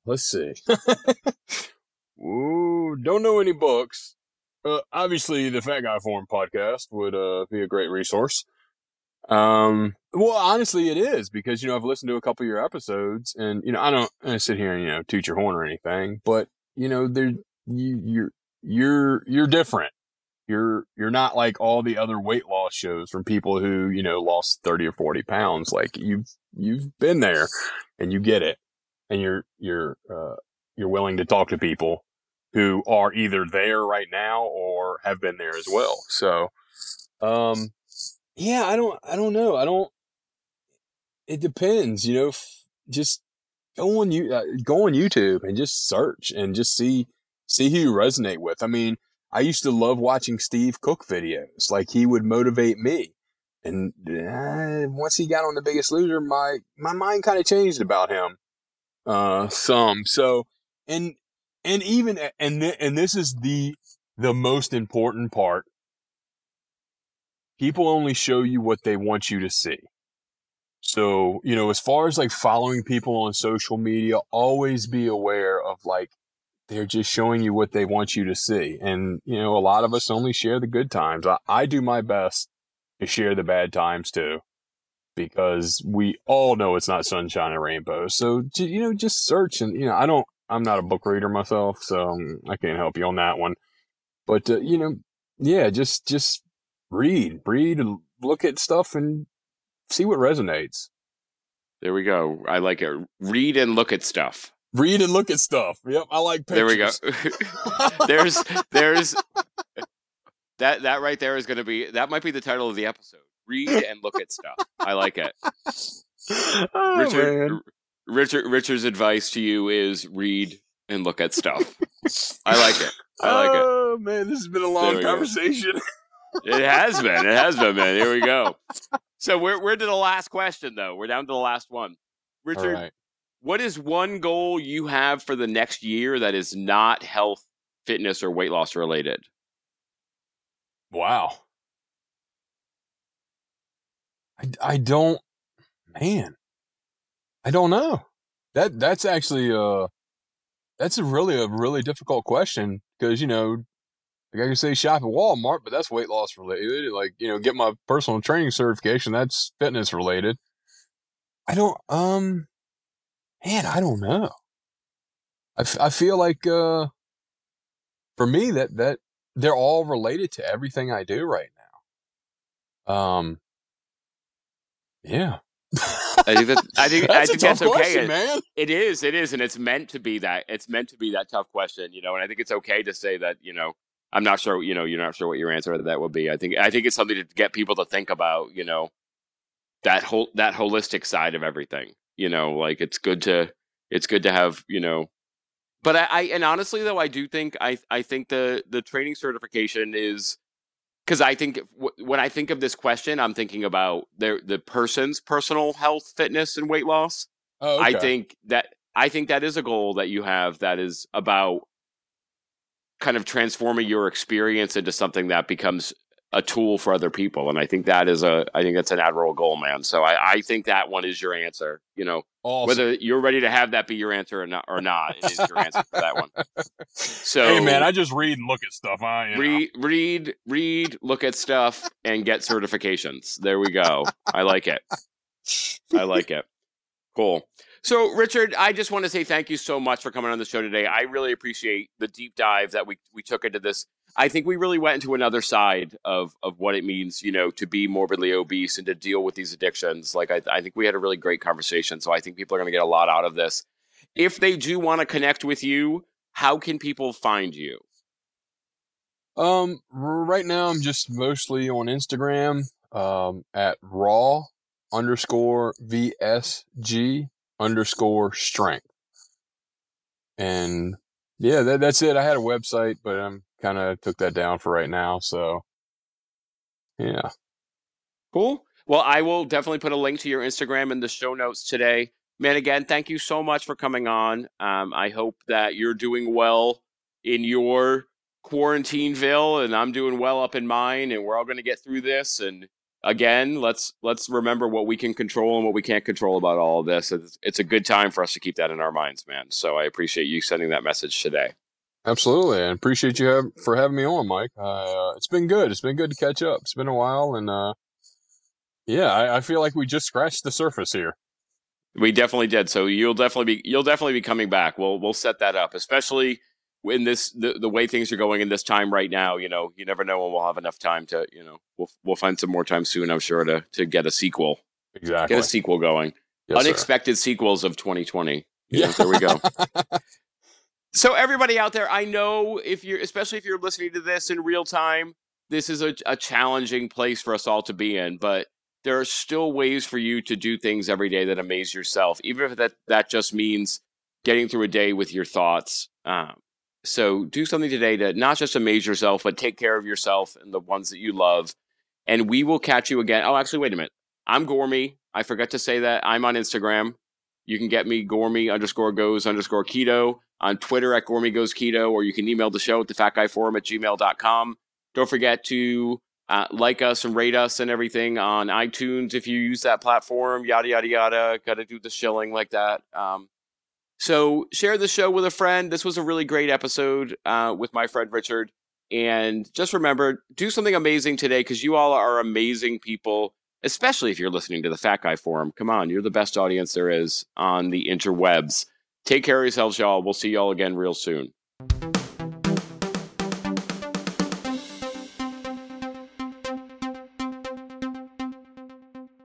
let's see. Ooh, don't know any books. Uh, obviously, the Fat Guy Forum podcast would uh, be a great resource. Um, well, honestly, it is because you know I've listened to a couple of your episodes, and you know I don't I sit here and you know toot your horn or anything, but you know there you you're you're you're different. You're you're not like all the other weight loss shows from people who you know lost thirty or forty pounds. Like you've you've been there, and you get it, and you're you're uh, you're willing to talk to people who are either there right now or have been there as well. So, um, yeah, I don't I don't know. I don't. It depends, you know. F- just go on you uh, go on YouTube and just search and just see see who you resonate with. I mean, I used to love watching Steve Cook videos. Like he would motivate me. And uh, once he got on the Biggest Loser, my my mind kind of changed about him. Uh, some so and and even and th- and this is the the most important part. People only show you what they want you to see. So, you know, as far as like following people on social media, always be aware of like they're just showing you what they want you to see. And, you know, a lot of us only share the good times. I, I do my best to share the bad times too, because we all know it's not sunshine and rainbows. So, you know, just search and, you know, I don't, I'm not a book reader myself, so I can't help you on that one. But, uh, you know, yeah, just, just read, read, look at stuff and see what resonates. There we go. I like it. Read and look at stuff. Read and look at stuff. Yep, I like pictures. There we go. there's there's that that right there is going to be that might be the title of the episode. Read and look at stuff. I like it. Oh, Richard man. Richard Richard's advice to you is read and look at stuff. I like it. I like it. Oh man, this has been a long conversation. it has been. It has been, man. Here we go. So we're we're to the last question though. We're down to the last one. Richard, right. What is one goal you have for the next year that is not health, fitness, or weight loss related? Wow. I, I don't man. I don't know. That that's actually uh that's a really a really difficult question because you know like I can say shop at Walmart, but that's weight loss related. Like, you know, get my personal training certification, that's fitness related. I don't, um, man, I don't know. I, f- I feel like, uh, for me, that, that they're all related to everything I do right now. Um, yeah. I think that I think that's I think that's okay. Question, man. It is, it is, and it's meant to be that. It's meant to be that tough question, you know. And I think it's okay to say that, you know, I'm not sure, you know, you're not sure what your answer to that would be. I think I think it's something to get people to think about, you know, that whole that holistic side of everything. You know, like it's good to it's good to have, you know, but I, I and honestly though, I do think I I think the the training certification is because I think w- when I think of this question, I'm thinking about the the person's personal health, fitness, and weight loss. Oh, okay. I think that I think that is a goal that you have that is about kind of transforming your experience into something that becomes a tool for other people. And I think that is a, I think that's an admirable goal, man. So I, I think that one is your answer. You know, awesome. whether you're ready to have that be your answer or not, or not, it is your answer for that one. So, hey, man, I just read and look at stuff. I read, know. read, read, look at stuff, and get certifications. There we go. I like it. I like it. Cool. So, Richard, I just want to say thank you so much for coming on the show today. I really appreciate the deep dive that we, we took into this. I think we really went into another side of, of what it means, you know, to be morbidly obese and to deal with these addictions. Like, I, I think we had a really great conversation. So, I think people are going to get a lot out of this. If they do want to connect with you, how can people find you? Um, right now I'm just mostly on Instagram, um, at raw underscore VSG underscore strength. And yeah, that, that's it. I had a website, but I'm kind of took that down for right now. So yeah. Cool. Well, I will definitely put a link to your Instagram in the show notes today. Man, again, thank you so much for coming on. Um, I hope that you're doing well in your quarantineville, and I'm doing well up in mine, and we're all going to get through this. And again, let's let's remember what we can control and what we can't control about all of this. It's, it's a good time for us to keep that in our minds, man. So I appreciate you sending that message today. Absolutely, and appreciate you have, for having me on, Mike. Uh, it's been good. It's been good to catch up. It's been a while, and uh, yeah, I, I feel like we just scratched the surface here. We definitely did. So you'll definitely be you'll definitely be coming back. We'll we'll set that up, especially in this the, the way things are going in this time right now, you know, you never know when we'll have enough time to, you know, we'll we'll find some more time soon, I'm sure, to to get a sequel. Exactly. Get a sequel going. Yes, Unexpected sir. sequels of 2020. yeah, there we go. so everybody out there, I know if you're especially if you're listening to this in real time, this is a, a challenging place for us all to be in, but there are still ways for you to do things every day that amaze yourself, even if that that just means getting through a day with your thoughts. Um, so do something today to not just amaze yourself, but take care of yourself and the ones that you love. And we will catch you again. Oh, actually, wait a minute. I'm Gormy. I forgot to say that. I'm on Instagram. You can get me Gormy underscore goes underscore keto on Twitter at Gormy goes keto, or you can email the show at the fat guy forum at gmail.com. Don't forget to uh, like us and rate us and everything on iTunes if you use that platform, yada, yada, yada. Got to do the shilling like that. Um, so share the show with a friend. This was a really great episode uh, with my friend Richard. And just remember, do something amazing today because you all are amazing people, especially if you're listening to the Fat Guy Forum. Come on, you're the best audience there is on the interwebs. Take care of yourselves, y'all. We'll see y'all again real soon.